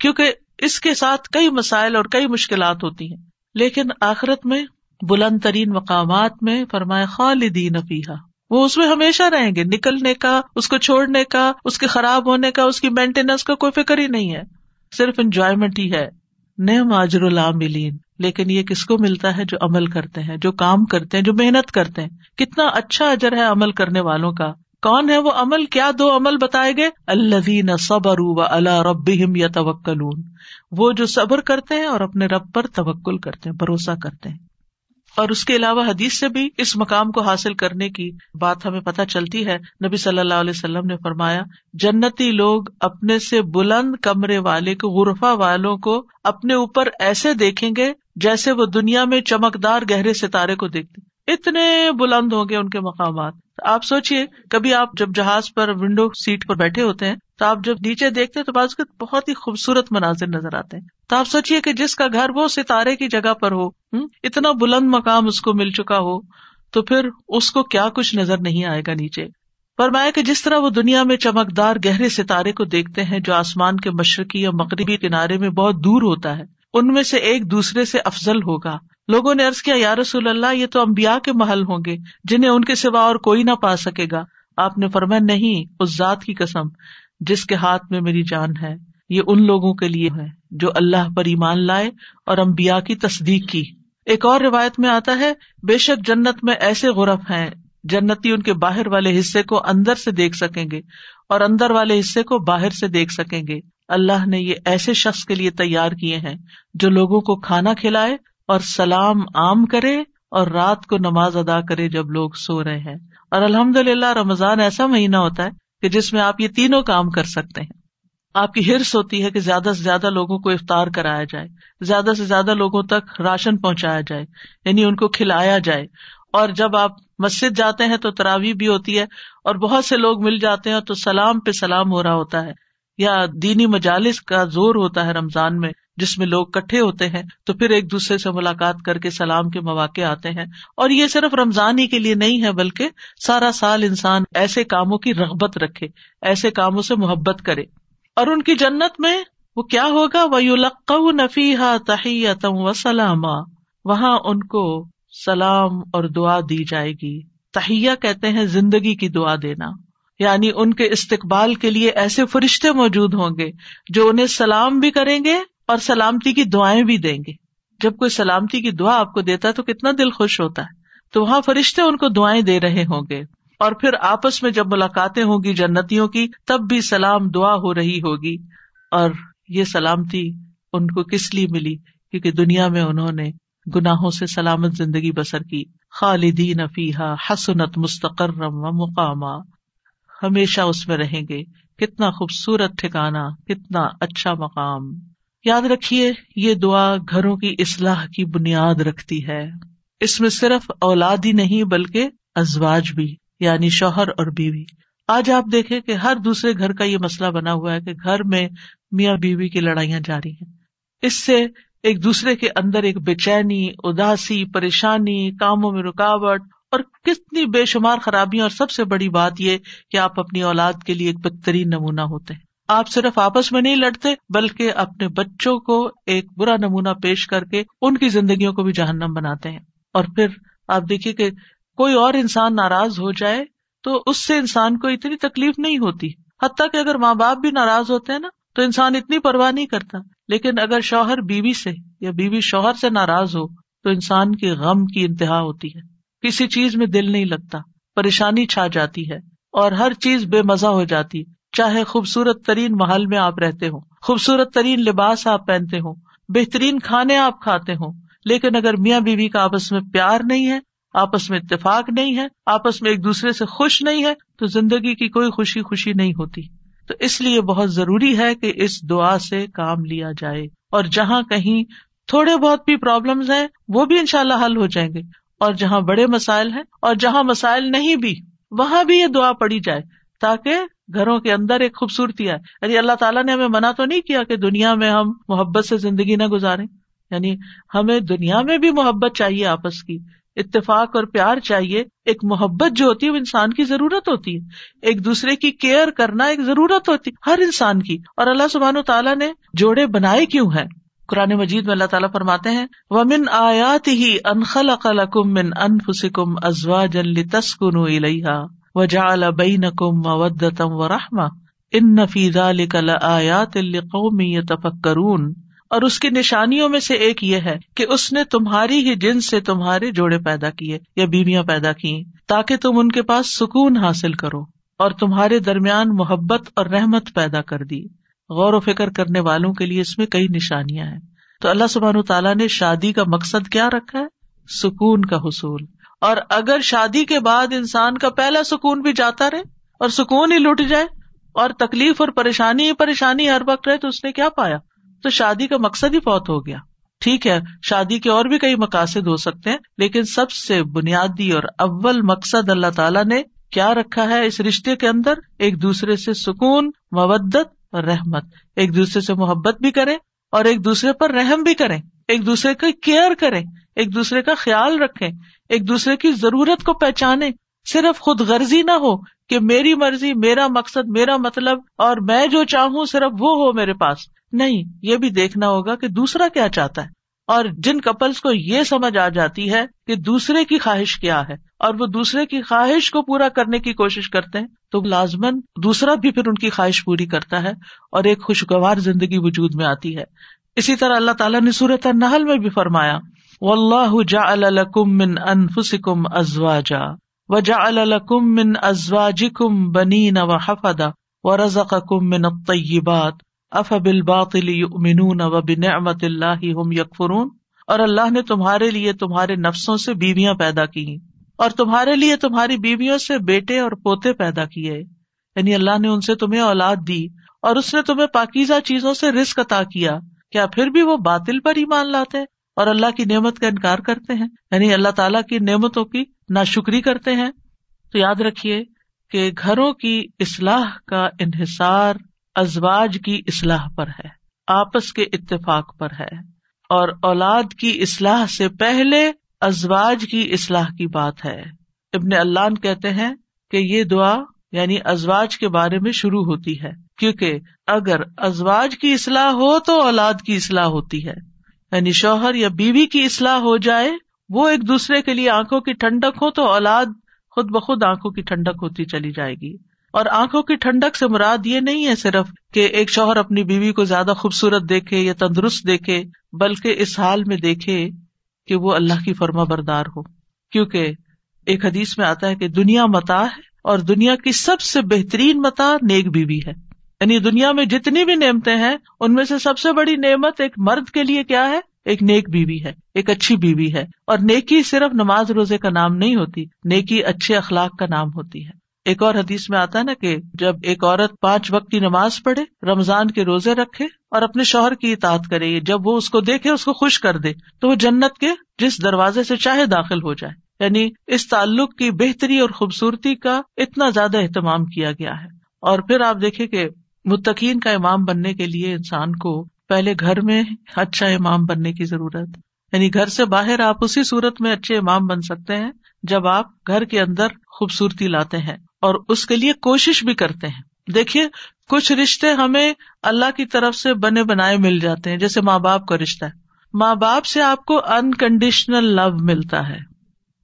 کیونکہ اس کے ساتھ کئی مسائل اور کئی مشکلات ہوتی ہیں۔ لیکن آخرت میں بلند ترین مقامات میں فرمائے خالدین افیہ وہ اس میں ہمیشہ رہیں گے، نکلنے کا، اس کو چھوڑنے کا، اس کے خراب ہونے کا، اس کی مینٹیننس کا کوئی فکر ہی نہیں ہے۔ صرف انجوائےمنٹ ہی ہے۔ نئے ماجر العاملین۔ لیکن یہ کس کو ملتا ہے جو عمل کرتے ہیں، جو کام کرتے ہیں، جو محنت کرتے ہیں؟ کتنا اچھا اجر ہے عمل کرنے والوں کا۔ کون ہے وہ عمل؟ کیا دو عمل بتائے گئے؟ اللہ صبر و اللہ رب یا توکلون وہ جو صبر کرتے ہیں اور اپنے رب پر توکل کرتے ہیں، بھروسہ کرتے ہیں۔ اور اس کے علاوہ حدیث سے بھی اس مقام کو حاصل کرنے کی بات ہمیں پتہ چلتی ہے۔ نبی صلی اللہ علیہ وسلم نے فرمایا، جنتی لوگ اپنے سے بلند کمرے والے کو غرفا والوں کو اپنے اوپر ایسے دیکھیں گے جیسے وہ دنیا میں چمکدار گہرے ستارے کو دیکھتے۔ اتنے بلند ہوں گے ان کے مقامات۔ آپ سوچیے کبھی آپ جب جہاز پر ونڈو سیٹ پر بیٹھے ہوتے ہیں، تو آپ جب نیچے دیکھتے ہیں تو بعض بہت ہی خوبصورت مناظر نظر آتے ہیں۔ تو آپ سوچیے کہ جس کا گھر وہ ستارے کی جگہ پر ہو اتنا بلند مقام اس کو مل چکا ہو، تو پھر اس کو کیا کچھ نظر نہیں آئے گا نیچے۔ پر کہ جس طرح وہ دنیا میں چمکدار گہرے ستارے کو دیکھتے ہیں، جو آسمان کے مشرقی یا مغربی کنارے میں بہت دور ہوتا ہے، ان میں سے ایک دوسرے سے افضل ہوگا۔ لوگوں نے ارض کیا، یا رسول اللہ، یہ تو امبیا کے محل ہوں گے، جنہیں ان کے سوا اور کوئی نہ پا سکے گا۔ آپ نے فرمایا، نہیں، اس ذات کی قسم، جس کے ہاتھ میں میری جان ہے۔ یہ ان لوگوں کے لیے ہے جو اللہ پر ایمان لائے اور امبیا کی تصدیق کی۔ ایک اور روایت میں آتا ہے، بے شک جنت میں ایسے غرف ہیں، جنتی ان کے باہر والے حصے کو اندر سے دیکھ سکیں گے اور اندر والے حصے کو باہر سے دیکھ سکیں گے۔ اللہ نے یہ ایسے شخص کے لیے تیار کیے ہیں جو لوگوں کو کھانا کھلائے اور سلام عام کرے اور رات کو نماز ادا کرے جب لوگ سو رہے ہیں۔ اور الحمد للہ رمضان ایسا مہینہ ہوتا ہے کہ جس میں آپ یہ تینوں کام کر سکتے ہیں۔ آپ کی ہرس ہوتی ہے کہ زیادہ سے زیادہ لوگوں کو افطار کرایا جائے، زیادہ سے زیادہ لوگوں تک راشن پہنچایا جائے یعنی ان کو کھلایا جائے۔ اور جب آپ مسجد جاتے ہیں تو تراوی بھی ہوتی ہے اور بہت سے لوگ مل جاتے ہیں تو سلام پہ سلام ہو رہا ہوتا ہے۔ یا دینی مجالس کا زور ہوتا ہے رمضان میں۔ جس میں لوگ کٹھے ہوتے ہیں، تو پھر ایک دوسرے سے ملاقات کر کے سلام کے مواقع آتے ہیں۔ اور یہ صرف رمضان ہی کے لیے نہیں ہے، بلکہ سارا سال انسان ایسے کاموں کی رغبت رکھے، ایسے کاموں سے محبت کرے۔ اور ان کی جنت میں وہ کیا ہوگا؟ وہ نفی تحیتم و سلام وہاں ان کو سلام اور دعا دی جائے گی۔ تہیا کہتے ہیں زندگی کی دعا دینا۔ یعنی ان کے استقبال کے لیے ایسے فرشتے موجود ہوں گے جو انہیں سلام بھی کریں گے اور سلامتی کی دعائیں بھی دیں گے۔ جب کوئی سلامتی کی دعا آپ کو دیتا ہے تو کتنا دل خوش ہوتا ہے۔ تو وہاں فرشتے ان کو دعائیں دے رہے ہوں گے۔ اور پھر آپس میں جب ملاقاتیں ہوں گی جنتیوں کی، تب بھی سلام دعا ہو رہی ہوگی۔ اور یہ سلامتی ان کو کس لیے ملی؟ کیونکہ دنیا میں انہوں نے گناہوں سے سلامت زندگی بسر کی۔ خالدین افیحا حسنت مستقر و مقامہ ہمیشہ اس میں رہیں گے۔ کتنا خوبصورت ٹھکانا کتنا اچھا مقام۔ یاد رکھیے، یہ دعا گھروں کی اصلاح کی بنیاد رکھتی ہے۔ اس میں صرف اولاد ہی نہیں، بلکہ ازواج بھی یعنی شوہر اور بیوی۔ آج آپ دیکھیں کہ ہر دوسرے گھر کا یہ مسئلہ بنا ہوا ہے کہ گھر میں میاں بیوی کی لڑائیاں جاری ہیں۔ اس سے ایک دوسرے کے اندر ایک بے چینی، اداسی، پریشانی، کاموں میں رکاوٹ اور کتنی بے شمار خرابیاں۔ اور سب سے بڑی بات یہ کہ آپ اپنی اولاد کے لیے ایک بہترین نمونہ ہوتے ہیں۔ آپ صرف آپس میں نہیں لڑتے، بلکہ اپنے بچوں کو ایک برا نمونہ پیش کر کے ان کی زندگیوں کو بھی جہنم بناتے ہیں۔ اور پھر آپ دیکھیے کہ کوئی اور انسان ناراض ہو جائے تو اس سے انسان کو اتنی تکلیف نہیں ہوتی۔ حتیٰ کہ اگر ماں باپ بھی ناراض ہوتے ہیں نا، تو انسان اتنی پرواہ نہیں کرتا۔ لیکن اگر شوہر بیوی سے یا بیوی شوہر سے ناراض ہو، تو انسان کے غم کی انتہا ہوتی ہے۔ کسی چیز میں دل نہیں لگتا، پریشانی چھا جاتی ہے اور ہر چیز بے مزہ ہو جاتی چاہے خوبصورت ترین محل میں آپ رہتے ہوں، خوبصورت ترین لباس آپ پہنتے ہوں، بہترین کھانے آپ کھاتے ہوں، لیکن اگر میاں بیوی کا آپس میں پیار نہیں ہے، آپس میں اتفاق نہیں ہے، آپس میں ایک دوسرے سے خوش نہیں ہے، تو زندگی کی کوئی خوشی خوشی نہیں ہوتی۔ تو اس لیے بہت ضروری ہے کہ اس دعا سے کام لیا جائے۔ اور جہاں کہیں تھوڑے بہت بھی پرابلم ہیں، وہ بھی ان شاء اللہ حل ہو جائیں گے۔ اور جہاں بڑے مسائل ہیں، اور جہاں مسائل نہیں بھی، وہاں بھی یہ دعا پڑی جائے تاکہ گھروں کے اندر ایک خوبصورتی آئے۔ یعنی اللہ تعالیٰ نے ہمیں منع تو نہیں کیا کہ دنیا میں ہم محبت سے زندگی نہ گزارے یعنی ہمیں دنیا میں بھی محبت چاہیے آپس کی۔ اتفاق اور پیار چاہیے۔ ایک محبت جو ہوتی ہے وہ انسان کی ضرورت ہوتی ہے۔ ایک دوسرے کی کیئر کرنا ایک ضرورت ہوتی ہر انسان کی۔ اور اللہ سبحان و تعالیٰ نے جوڑے بنائے کیوں ہے قرآن مجید میں اللہ تعالیٰ فرماتے ہیں، ومن آیات ہی انخل من انفسکم ازواجا لتسکنوا الیہا وجعل بینکم مودتا ورحمہ ان فی ذلک لآیات لقوم اور اس کی نشانیوں میں سے ایک یہ ہے کہ اس نے تمہاری ہی جن سے تمہارے جوڑے پیدا کیے یا بیویاں پیدا کی تاکہ تم ان کے پاس سکون حاصل کرو اور تمہارے درمیان محبت اور رحمت پیدا کر دی۔ غور و فکر کرنے والوں کے لیے اس میں کئی نشانیاں ہیں۔ تو اللہ سبحان تعالیٰ نے شادی کا مقصد کیا رکھا ہے؟ سکون کا حصول۔ اور اگر شادی کے بعد انسان کا پہلا سکون بھی جاتا رہے اور سکون ہی لٹ جائے اور تکلیف اور پریشانی ہی پریشانی ہر وقت رہے تو اس نے کیا پایا؟ تو شادی کا مقصد ہی بہت ہو گیا۔ ٹھیک ہے، شادی کے اور بھی کئی مقاصد ہو سکتے ہیں، لیکن سب سے بنیادی اور اول مقصد اللہ تعالیٰ نے کیا رکھا ہے؟ اس رشتے کے اندر ایک دوسرے سے سکون مبت اور رحمت۔ ایک دوسرے سے محبت بھی کرے اور ایک دوسرے پر رحم بھی کرے ایک دوسرے کی کیئر کرے ایک دوسرے کا خیال رکھے ایک دوسرے کی ضرورت کو پہچانے، صرف خود غرضی نہ ہو کہ میری مرضی، میرا مقصد، میرا مطلب اور میں جو چاہوں صرف وہ ہو میرے پاس۔ نہیں، یہ بھی دیکھنا ہوگا کہ دوسرا کیا چاہتا ہے۔ اور جن کپلس کو یہ سمجھ آ جاتی ہے کہ دوسرے کی خواہش کیا ہے اور وہ دوسرے کی خواہش کو پورا کرنے کی کوشش کرتے ہیں، تو لازمن دوسرا بھی پھر ان کی خواہش پوری کرتا ہے اور ایک خوشگوار زندگی وجود میں آتی ہے۔ اسی طرح اللہ تعالیٰ نے صورت نحل میں بھی فرمایا و اللہ جا من انفسکم ازواجا و جا الکم من ازواج کم بنی و من الطیبات اف بل باطل یؤمنون و بنعمت اللہ ہم یکفرون اور اللہ نے تمہارے لیے تمہارے نفسوں سے بیویاں پیدا کی اور تمہارے لیے تمہاری بیویوں سے بیٹے اور پوتے پیدا کیے یعنی اللہ نے ان سے تمہیں اولاد دی اور اس نے تمہیں پاکیزہ چیزوں سے رسک عطا کیا کیا پھر بھی وہ باطل پر ہی مان لاتے اور اللہ کی نعمت کا انکار کرتے ہیں یعنی اللہ تعالیٰ کی نعمتوں کی ناشکری کرتے ہیں۔ تو یاد رکھیے کہ گھروں کی اصلاح کا انحصار ازواج کی اصلاح پر ہے، آپس کے اتفاق پر ہے۔ اور اولاد کی اصلاح سے پہلے ازواج کی اصلاح کی بات ہے۔ ابن اللہ کہتے ہیں کہ یہ دعا یعنی ازواج کے بارے میں شروع ہوتی ہے۔ کیونکہ اگر ازواج کی اصلاح ہو تو اولاد کی اصلاح ہوتی ہے۔ یعنی شوہر یا بیوی کی اصلاح ہو جائے، وہ ایک دوسرے کے لیے آنکھوں کی ٹھنڈک ہو تو اولاد خود بخود آنکھوں کی ٹھنڈک ہوتی چلی جائے گی۔ اور آنکھوں کی ٹھنڈک سے مراد یہ نہیں ہے صرف کہ ایک شوہر اپنی بیوی کو زیادہ خوبصورت دیکھے یا تندرست دیکھے، بلکہ اس حال میں دیکھے کہ وہ اللہ کی فرما بردار ہو۔ کیونکہ ایک حدیث میں آتا ہے کہ دنیا متا ہے اور دنیا کی سب سے بہترین متا نیک بیوی ہے۔ یعنی دنیا میں جتنی بھی نعمتیں ہیں، ان میں سے سب سے بڑی نعمت ایک مرد کے لیے کیا ہے؟ ایک نیک بیوی ہے، ایک اچھی بیوی ہے۔ اور نیکی صرف نماز روزے کا نام نہیں ہوتی، نیکی اچھے اخلاق کا نام ہوتی ہے۔ ایک اور حدیث میں آتا ہے نا کہ جب ایک عورت پانچ وقت کی نماز پڑھے، رمضان کے روزے رکھے اور اپنے شوہر کی اطاعت کرے جب وہ اس کو دیکھے، اس کو خوش کر دے، تو وہ جنت کے جس دروازے سے چاہے داخل ہو جائے۔ یعنی اس تعلق کی بہتری اور خوبصورتی کا اتنا زیادہ اہتمام کیا گیا ہے۔ اور پھر آپ دیکھیں کہ متقین کا امام بننے کے لیے انسان کو پہلے گھر میں اچھا امام بننے کی ضرورت یعنی گھر سے باہر آپ اسی صورت میں اچھے امام بن سکتے ہیں جب آپ گھر کے اندر خوبصورتی لاتے ہیں اور اس کے لیے کوشش بھی کرتے ہیں۔ دیکھیے، کچھ رشتے ہمیں اللہ کی طرف سے بنے بنائے مل جاتے ہیں، جیسے ماں باپ کا رشتہ ہے۔ ماں باپ سے آپ کو انکنڈیشنل لو ملتا ہے۔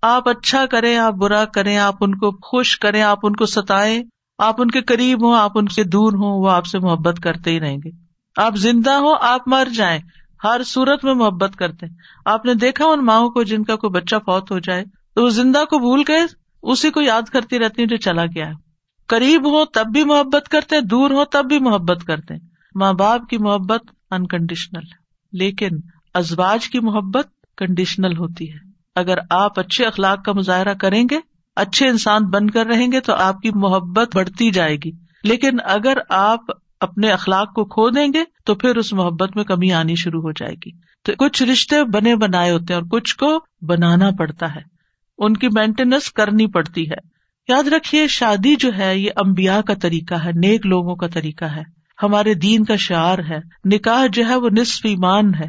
آپ اچھا کریں، آپ برا کریں، آپ ان کو خوش کریں، آپ ان کو ستائیں۔ آپ ان کے قریب ہوں، آپ ان سے دور ہوں، وہ آپ سے محبت کرتے ہی رہیں گے۔ آپ زندہ ہو آپ مر جائیں، ہر صورت میں محبت کرتے آپ نے دیکھا ان ماؤں کو جن کا کوئی بچہ فوت ہو جائے، تو وہ زندہ کو بھول کے اسی کو یاد کرتی رہتی ہیں جو چلا گیا ہے۔ قریب ہو تب بھی محبت کرتے دور ہو تب بھی محبت کرتے ماں باپ کی محبت انکنڈیشنل ہے، لیکن ازواج کی محبت کنڈیشنل ہوتی ہے۔ اگر آپ اچھے اخلاق کا مظاہرہ کریں گے اچھے انسان بن کر رہیں گے تو آپ کی محبت بڑھتی جائے گی۔ لیکن اگر آپ اپنے اخلاق کو کھو دیں گے تو پھر اس محبت میں کمی آنی شروع ہو جائے گی۔ تو کچھ رشتے بنے بنائے ہوتے ہیں اور کچھ کو بنانا پڑتا ہے۔ ان کی مینٹیننس کرنی پڑتی ہے۔ یاد رکھیے، شادی جو ہے، یہ امبیا کا طریقہ ہے، نیک لوگوں کا طریقہ ہے۔ ہمارے دین کا شعر ہے۔ نکاح جو ہے، وہ نصف ایمان ہے۔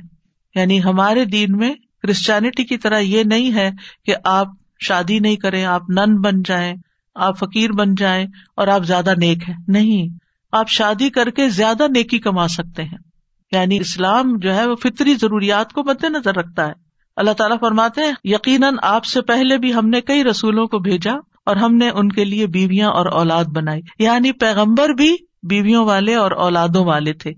یعنی ہمارے دین میں کرسچینٹی کی طرح یہ نہیں ہے کہ آپ شادی نہیں کریں، آپ نن بن جائیں، آپ فقیر بن جائیں اور آپ زیادہ نیک ہے نہیں، آپ شادی کر کے زیادہ نیکی کما سکتے ہیں۔ یعنی اسلام جو ہے وہ فطری ضروریات کو مد نظر رکھتا ہے۔ اللہ تعالیٰ فرماتے ہیں، یقیناً آپ سے پہلے بھی ہم نے کئی رسولوں کو بھیجا اور ہم نے ان کے لیے بیویاں اور اولاد بنائی۔ یعنی پیغمبر بھی بیویوں والے اور اولادوں والے تھے۔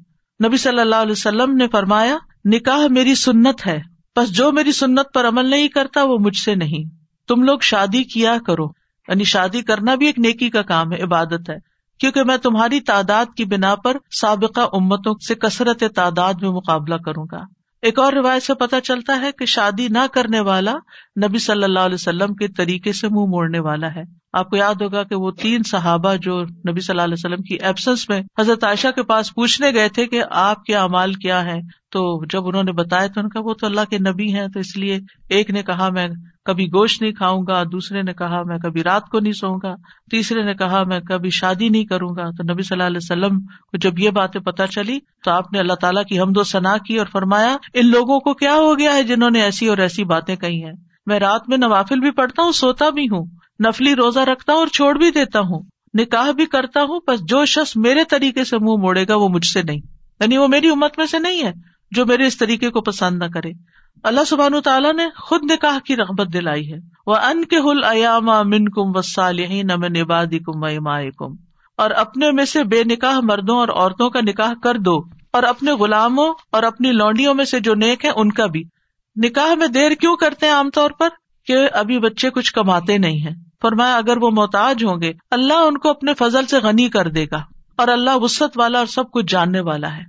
نبی صلی اللہ علیہ وسلم نے فرمایا، نکاح میری سنت ہے بس جو میری سنت پر عمل نہیں کرتا وہ مجھ سے نہیں۔ تم لوگ شادی کیا کرو۔ یعنی شادی کرنا بھی ایک نیکی کا کام ہے، عبادت ہے۔ کیونکہ میں تمہاری تعداد کی بنا پر سابقہ امتوں سے کثرت تعداد میں مقابلہ کروں گا۔ ایک اور روایت سے پتا چلتا ہے کہ شادی نہ کرنے والا نبی صلی اللہ علیہ وسلم کے طریقے سے منہ موڑنے والا ہے۔ آپ کو یاد ہوگا کہ وہ تین صحابہ جو نبی صلی اللہ علیہ وسلم کی ایبسنس میں حضرت عائشہ کے پاس پوچھنے گئے تھے کہ آپ کے امال کیا ہے تو جب انہوں نے بتایا تو ان کا وہ تو اللہ کے نبی ہیں، تو اس لیے ایک نے کہا میں کبھی گوشت نہیں کھاؤں گا، دوسرے نے کہا میں کبھی رات کو نہیں سوؤں گا، تیسرے نے کہا میں کبھی شادی نہیں کروں گا۔ تو نبی صلی اللہ علیہ وسلم کو جب یہ باتیں پتا چلی تو آپ نے اللہ تعالیٰ کی حمد و ثنا کی اور فرمایا ان لوگوں کو کیا ہو گیا ہے جنہوں نے ایسی اور ایسی باتیں کہی ہیں۔ میں رات میں نوافل بھی پڑھتا ہوں، سوتا بھی ہوں، نفلی روزہ رکھتا ہوں اور چھوڑ بھی دیتا ہوں۔ نکاح بھی کرتا ہوں، بس جو شخص میرے طریقے سے منہ موڑے گا، وہ مجھ سے نہیں۔ یعنی وہ میری امت میں سے نہیں ہے جو میرے اس طریقے کو پسند نہ کرے۔ اللہ سبحان تعالیٰ نے خود نکاح کی رغبت دلائی ہے۔ وہ ان کے ہل ایام من کم و صالحین نبادی کم و کم اور اپنے میں سے بے نکاح مردوں اور عورتوں کا نکاح کر دو۔ اور اپنے غلاموں اور اپنی لونڈیوں میں سے جو نیک ہے ان کا بھی۔ نکاح میں دیر کیوں کرتے ہیں عام طور پر؟ کہ ابھی بچے کچھ کماتے نہیں ہیں۔ فرمایا، اگر وہ محتاج ہوں گے، اللہ ان کو اپنے فضل سے غنی کر دے گا اور اللہ وسط والا اور سب کچھ جاننے والا ہے۔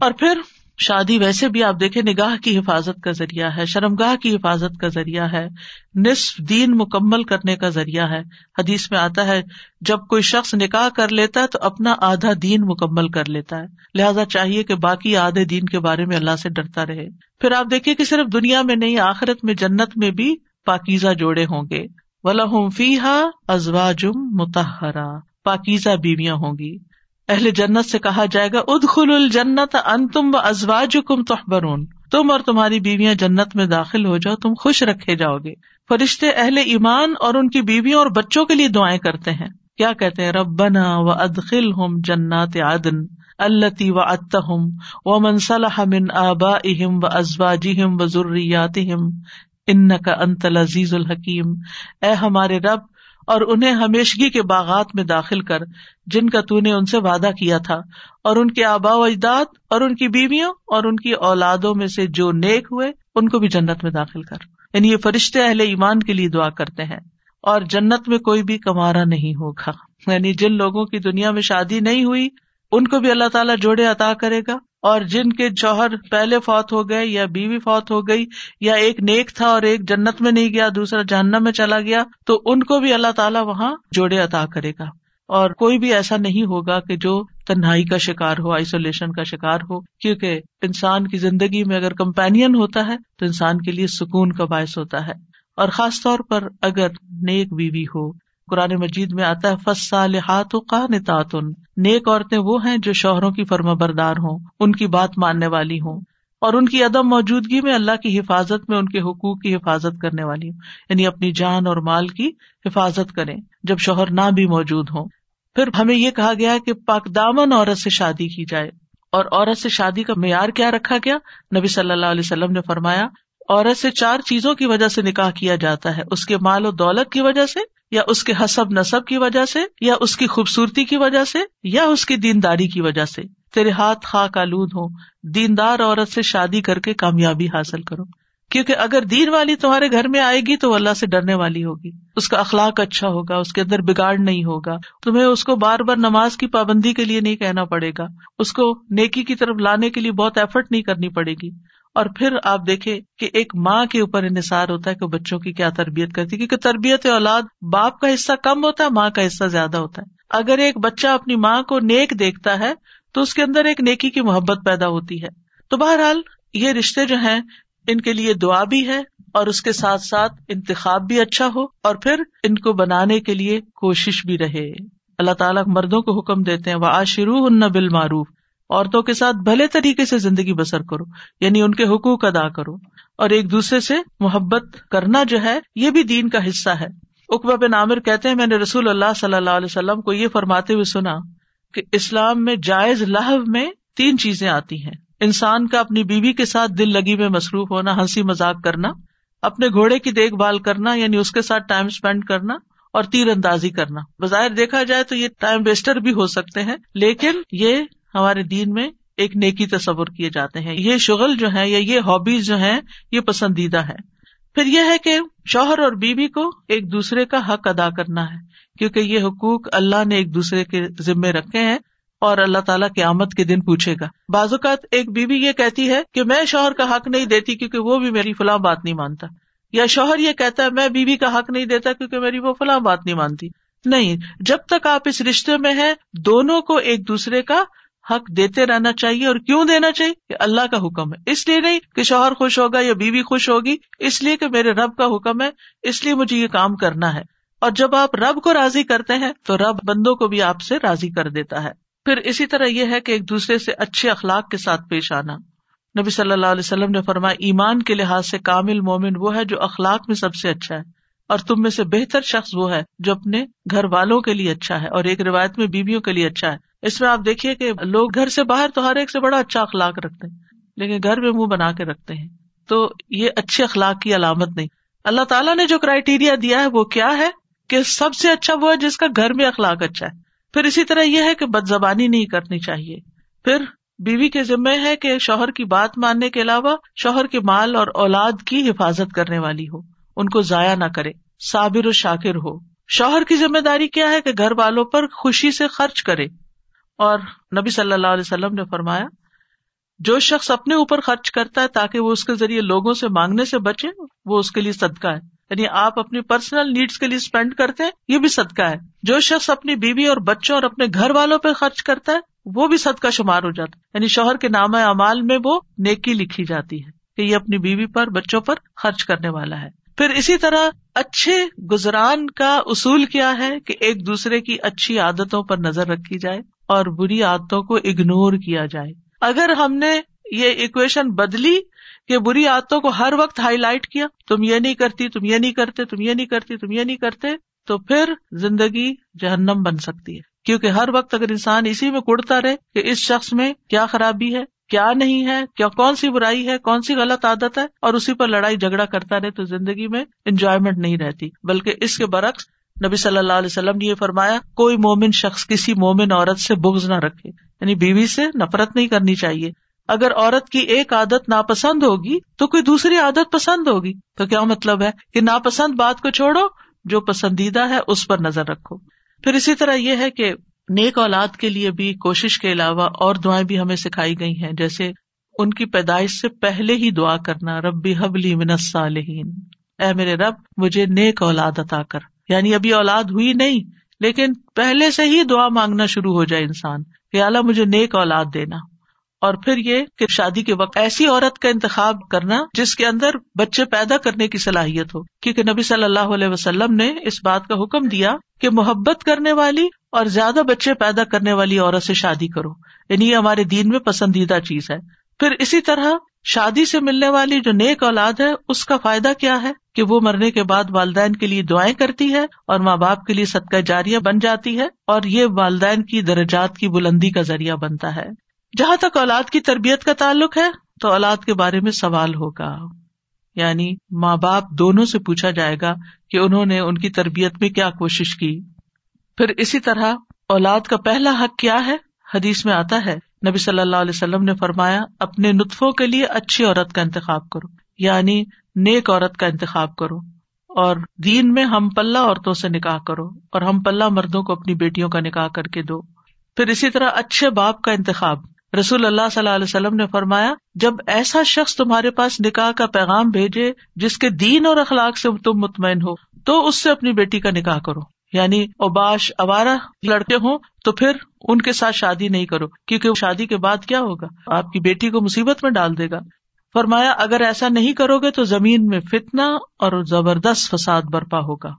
اور پھر شادی ویسے بھی آپ دیکھیں نگاہ کی حفاظت کا ذریعہ ہے شرم گاہ کی حفاظت کا ذریعہ ہے، نصف دین مکمل کرنے کا ذریعہ ہے۔ حدیث میں آتا ہے، جب کوئی شخص نکاح کر لیتا ہے تو اپنا آدھا دین مکمل کر لیتا ہے۔ لہٰذا چاہیے کہ باقی آدھے دین کے بارے میں اللہ سے ڈرتا رہے۔ پھر آپ دیکھیے کہ صرف دنیا میں نہیں، آخرت میں، جنت میں بھی پاکیزہ جوڑے ہوں گے۔ ولاحم فی ہا ازواجم متحرا پاکیزہ بیویاں ہوں گی۔ اہل جنت سے کہا جائے گا اد خل الجنت ان تم و ازواج کم تحبرون۔ تم اور تمہاری بیویاں جنت میں داخل ہو جاؤ، تم خوش رکھے جاؤ گے۔ فرشتے اہل ایمان اور ان کی بیویوں اور بچوں کے لیے دعائیں کرتے ہیں۔ کیا کہتے ہیں؟ ربنا و ادخل ہم جنات عدن التی و اتہم و منصلح من آبا اہم و ازواجہم و ذریاتہم ان کا انت العزیز الحکیم۔ اے ہمارے رب اور انہیں ہمیشگی کے باغات میں داخل کر، جن کا تو نے ان سے وعدہ کیا تھا، اور ان کے آبا و اجداد، اور ان کی بیویوں، اور ان کی اولادوں میں سے جو نیک ہوئے، ان کو بھی جنت میں داخل کر۔ یعنی یہ فرشتے اہل ایمان کے لیے دعا کرتے ہیں۔ اور جنت میں کوئی بھی کمارا نہیں ہوگا۔ یعنی جن لوگوں کی دنیا میں شادی نہیں ہوئی، ان کو بھی اللہ تعالیٰ جوڑے عطا کرے گا۔ اور جن کے جوہر پہلے فوت ہو گئے یا بیوی فوت ہو گئی یا ایک نیک تھا اور ایک جنت میں نہیں گیا، دوسرا جہنم میں چلا گیا، تو ان کو بھی اللہ تعالیٰ وہاں جوڑے عطا کرے گا۔ اور کوئی بھی ایسا نہیں ہوگا کہ جو تنہائی کا شکار ہو آئسولیشن کا شکار ہو، کیونکہ انسان کی زندگی میں اگر کمپینین ہوتا ہے، تو انسان کے لیے سکون کا باعث ہوتا ہے۔ اور خاص طور پر اگر نیک بیوی ہو قرآن مجید میں آتا ہے فس صالحات کا نتاتن نیک عورتیں وہ ہیں جو شوہروں کی فرما بردار ہوں، ان کی بات ماننے والی ہوں۔ اور ان کی عدم موجودگی میں اللہ کی حفاظت میں، ان کے حقوق کی حفاظت کرنے والی ہوں۔ یعنی اپنی جان اور مال کی حفاظت کریں جب شوہر نہ بھی موجود ہوں۔ پھر ہمیں یہ کہا گیا کہ پاک دامن عورت سے شادی کی جائے۔ اور عورت سے شادی کا معیار کیا رکھا گیا؟ نبی صلی اللہ علیہ وسلم نے فرمایا، عورت سے چار چیزوں کی وجہ سے نکاح کیا جاتا ہے، اس کے مال و دولت کی وجہ سے یا اس کے حسب نصب کی وجہ سے، یا اس کی خوبصورتی کی وجہ سے، یا اس کی دینداری کی وجہ سے۔ تیرے ہاتھ خاک آلود ہو دیندار عورت سے شادی کر کے کامیابی حاصل کرو۔ کیونکہ اگر دین والی تمہارے گھر میں آئے گی تو اللہ سے ڈرنے والی ہوگی۔ اس کا اخلاق اچھا ہوگا، اس کے اندر بگاڑ نہیں ہوگا۔ تمہیں اس کو بار بار نماز کی پابندی کے لیے نہیں کہنا پڑے گا۔ اس کو نیکی کی طرف لانے کے لیے بہت ایفرٹ نہیں کرنی پڑے گی۔ اور پھر آپ دیکھیں کہ ایک ماں کے اوپر انحصار ہوتا ہے کہ بچوں کی کیا تربیت کرتی ہے، کیونکہ تربیت اولاد باپ کا حصہ کم ہوتا ہے، ماں کا حصہ زیادہ ہوتا ہے۔ اگر ایک بچہ اپنی ماں کو نیک دیکھتا ہے، تو اس کے اندر ایک نیکی کی محبت پیدا ہوتی ہے۔ تو بہرحال یہ رشتے جو ہیں، ان کے لیے دعا بھی ہے اور اس کے ساتھ ساتھ انتخاب بھی اچھا ہو اور پھر ان کو بنانے کے لیے کوشش بھی رہے۔ اللہ تعالیٰ مردوں کو حکم دیتے ہیں وہ آشرو ان بال معروف عورتوں کے ساتھ بھلے طریقے سے زندگی بسر کرو یعنی ان کے حقوق ادا کرو۔ اور ایک دوسرے سے محبت کرنا جو ہے، یہ بھی دین کا حصہ ہے۔ اقبا بن عامر کہتے ہیں، میں نے رسول اللہ صلی اللہ علیہ وسلم کو یہ فرماتے ہوئے سنا کہ اسلام میں جائز لہو میں تین چیزیں آتی ہیں۔ انسان کا اپنی بیوی کے ساتھ دل لگی میں مصروف ہونا، ہنسی مذاق کرنا، اپنے گھوڑے کی دیکھ بھال کرنا یعنی اس کے ساتھ ٹائم اسپینڈ کرنا اور تیر اندازی کرنا۔ بظاہر دیکھا جائے تو یہ ٹائم ویسٹر بھی ہو سکتے ہیں، لیکن یہ ہمارے دین میں ایک نیکی تصور کیے جاتے ہیں۔ یہ شغل جو ہے یا یہ ہابیز جو ہے یہ پسندیدہ ہے۔ پھر یہ ہے کہ شوہر اور بیوی کو ایک دوسرے کا حق ادا کرنا ہے، کیونکہ یہ حقوق اللہ نے ایک دوسرے کے ذمے رکھے ہیں اور اللہ تعالیٰ کی آمد کے دن پوچھے گا۔ بعض اوقات ایک بیوی یہ کہتی ہے کہ میں شوہر کا حق نہیں دیتی کیونکہ وہ بھی میری فلاں بات نہیں مانتا۔ یا شوہر یہ کہتا ہے میں بیوی کا حق نہیں دیتا کیونکہ میری وہ فلاں بات نہیں مانتی۔ نہیں، جب تک آپ اس رشتے میں ہیں، دونوں کو ایک دوسرے کا حق دیتے رہنا چاہیے اور کیوں دینا چاہیے؟ کہ اللہ کا حکم ہے۔ اس لیے نہیں کہ شوہر خوش ہوگا یا بیوی خوش ہوگی، اس لیے کہ میرے رب کا حکم ہے، اس لیے مجھے یہ کام کرنا ہے۔ اور جب آپ رب کو راضی کرتے ہیں، تو رب بندوں کو بھی آپ سے راضی کر دیتا ہے۔ پھر اسی طرح یہ ہے کہ ایک دوسرے سے اچھے اخلاق کے ساتھ پیش آنا۔ نبی صلی اللہ علیہ وسلم نے فرمایا، ایمان کے لحاظ سے کامل مومن وہ ہے جو اخلاق میں سب سے اچھا ہے، اور تم میں سے بہتر شخص وہ ہے جو اپنے گھر والوں کے لیے اچھا ہے اور ایک روایت میں بیویوں کے لیے اچھا ہے۔ اس میں آپ دیکھیے کہ لوگ گھر سے باہر تو ہر ایک سے بڑا اچھا اخلاق رکھتے ہیں، لیکن گھر میں منہ بنا کے رکھتے ہیں۔ تو یہ اچھے اخلاق کی علامت نہیں۔ اللہ تعالیٰ نے جو کرائٹیریا دیا ہے وہ کیا ہے؟ کہ سب سے اچھا وہ ہے جس کا گھر میں اخلاق اچھا ہے۔ پھر اسی طرح یہ ہے کہ بد زبانی نہیں کرنی چاہیے۔ پھر بیوی کے ذمے ہے کہ شوہر کی بات ماننے کے علاوہ شوہر کے مال اور اولاد کی حفاظت کرنے والی ہو۔ ان کو ضائع نہ کرے۔ صابر و شاکر ہو۔ شوہر کی ذمہ داری کیا ہے؟ کہ گھر والوں پر خوشی سے خرچ کرے۔ اور نبی صلی اللہ علیہ وسلم نے فرمایا، جو شخص اپنے اوپر خرچ کرتا ہے تاکہ وہ اس کے ذریعے لوگوں سے مانگنے سے بچے، وہ اس کے لیے صدقہ ہے۔ یعنی آپ اپنی پرسنل نیڈس کے لیے اسپینڈ کرتے ہیں، یہ بھی صدقہ ہے۔ جو شخص اپنی بیوی اور بچوں اور اپنے گھر والوں پہ خرچ کرتا ہے، وہ بھی صدقہ شمار ہو جاتا ہے۔ یعنی شوہر کے نام امال میں وہ نیکی لکھی جاتی ہے کہ یہ اپنی بیوی پر، بچوں پر خرچ کرنے والا ہے۔ پھر اسی طرح اچھے گزران کا اصول کیا ہے کہ ایک دوسرے کی اچھی عادتوں پر نظر رکھی جائے۔ اور بری عادتوں کو اگنور کیا جائے۔ اگر ہم نے یہ اکویشن بدلی کہ بری عادتوں کو ہر وقت ہائی لائٹ کیا، تم یہ نہیں کرتی، تم یہ نہیں کرتے، تم یہ نہیں کرتی، تم یہ نہیں کرتے، تو پھر زندگی جہنم بن سکتی ہے۔ کیونکہ ہر وقت اگر انسان اسی میں کڑتا رہے کہ اس شخص میں کیا خرابی ہے، کیا نہیں ہے، کیا کون سی برائی ہے، کون سی غلط عادت ہے، اور اسی پر لڑائی جھگڑا کرتا رہے، تو زندگی میں انجوائےمنٹ نہیں رہتی، بلکہ اس کے برعکس نبی صلی اللہ علیہ وسلم نے یہ فرمایا، کوئی مومن شخص کسی مومن عورت سے بغض نہ رکھے یعنی بیوی سے نفرت نہیں کرنی چاہیے۔ اگر عورت کی ایک عادت ناپسند ہوگی، تو کوئی دوسری عادت پسند ہوگی۔ تو کیا مطلب ہے کہ ناپسند بات کو چھوڑو، جو پسندیدہ ہے اس پر نظر رکھو۔ پھر اسی طرح یہ ہے کہ نیک اولاد کے لیے بھی کوشش کے علاوہ اور دعائیں بھی ہمیں سکھائی گئی ہیں، جیسے ان کی پیدائش سے پہلے ہی دعا کرنا، ربی حبلی منصالحین اے میرے رب، مجھے نیک اولاد عطا کر۔ یعنی ابھی اولاد ہوئی نہیں، لیکن پہلے سے ہی دعا مانگنا شروع ہو جائے انسان، کہ اللہ مجھے نیک اولاد دینا۔ اور پھر یہ کہ شادی کے وقت ایسی عورت کا انتخاب کرنا جس کے اندر بچے پیدا کرنے کی صلاحیت ہو۔ کیونکہ نبی صلی اللہ علیہ وسلم نے اس بات کا حکم دیا کہ محبت کرنے والی اور زیادہ بچے پیدا کرنے والی عورت سے شادی کرو۔ یعنی یہ ہمارے دین میں پسندیدہ چیز ہے۔ پھر اسی طرح شادی سے ملنے والی جو نیک اولاد ہے، اس کا فائدہ کیا ہے؟ کہ وہ مرنے کے بعد والدین کے لیے دعائیں کرتی ہے اور ماں باپ کے لیے صدقہ جاریہ بن جاتی ہے اور یہ والدین کی درجات کی بلندی کا ذریعہ بنتا ہے۔ جہاں تک اولاد کی تربیت کا تعلق ہے، تو اولاد کے بارے میں سوال ہوگا۔ یعنی ماں باپ دونوں سے پوچھا جائے گا کہ انہوں نے ان کی تربیت میں کیا کوشش کی۔ پھر اسی طرح اولاد کا پہلا حق کیا ہے؟ حدیث میں آتا ہے نبی صلی اللہ علیہ وسلم نے فرمایا، اپنے نطفوں کے لیے اچھی عورت کا انتخاب کرو یعنی نیک عورت کا انتخاب کرو، اور دین میں ہم پلہ عورتوں سے نکاح کرو، اور ہم پلہ مردوں کو اپنی بیٹیوں کا نکاح کر کے دو۔ پھر اسی طرح اچھے باپ کا انتخاب۔ رسول اللہ صلی اللہ علیہ وسلم نے فرمایا، جب ایسا شخص تمہارے پاس نکاح کا پیغام بھیجے جس کے دین اور اخلاق سے تم مطمئن ہو، تو اس سے اپنی بیٹی کا نکاح کرو۔ یعنی اوباش اوارا لڑکے ہوں تو پھر ان کے ساتھ شادی نہیں کرو، کیونکہ شادی کے بعد کیا ہوگا؟ آپ کی بیٹی کو مصیبت میں ڈال دے گا۔ فرمایا، اگر ایسا نہیں کرو گے تو زمین میں فتنا اور زبردست فساد برپا ہوگا۔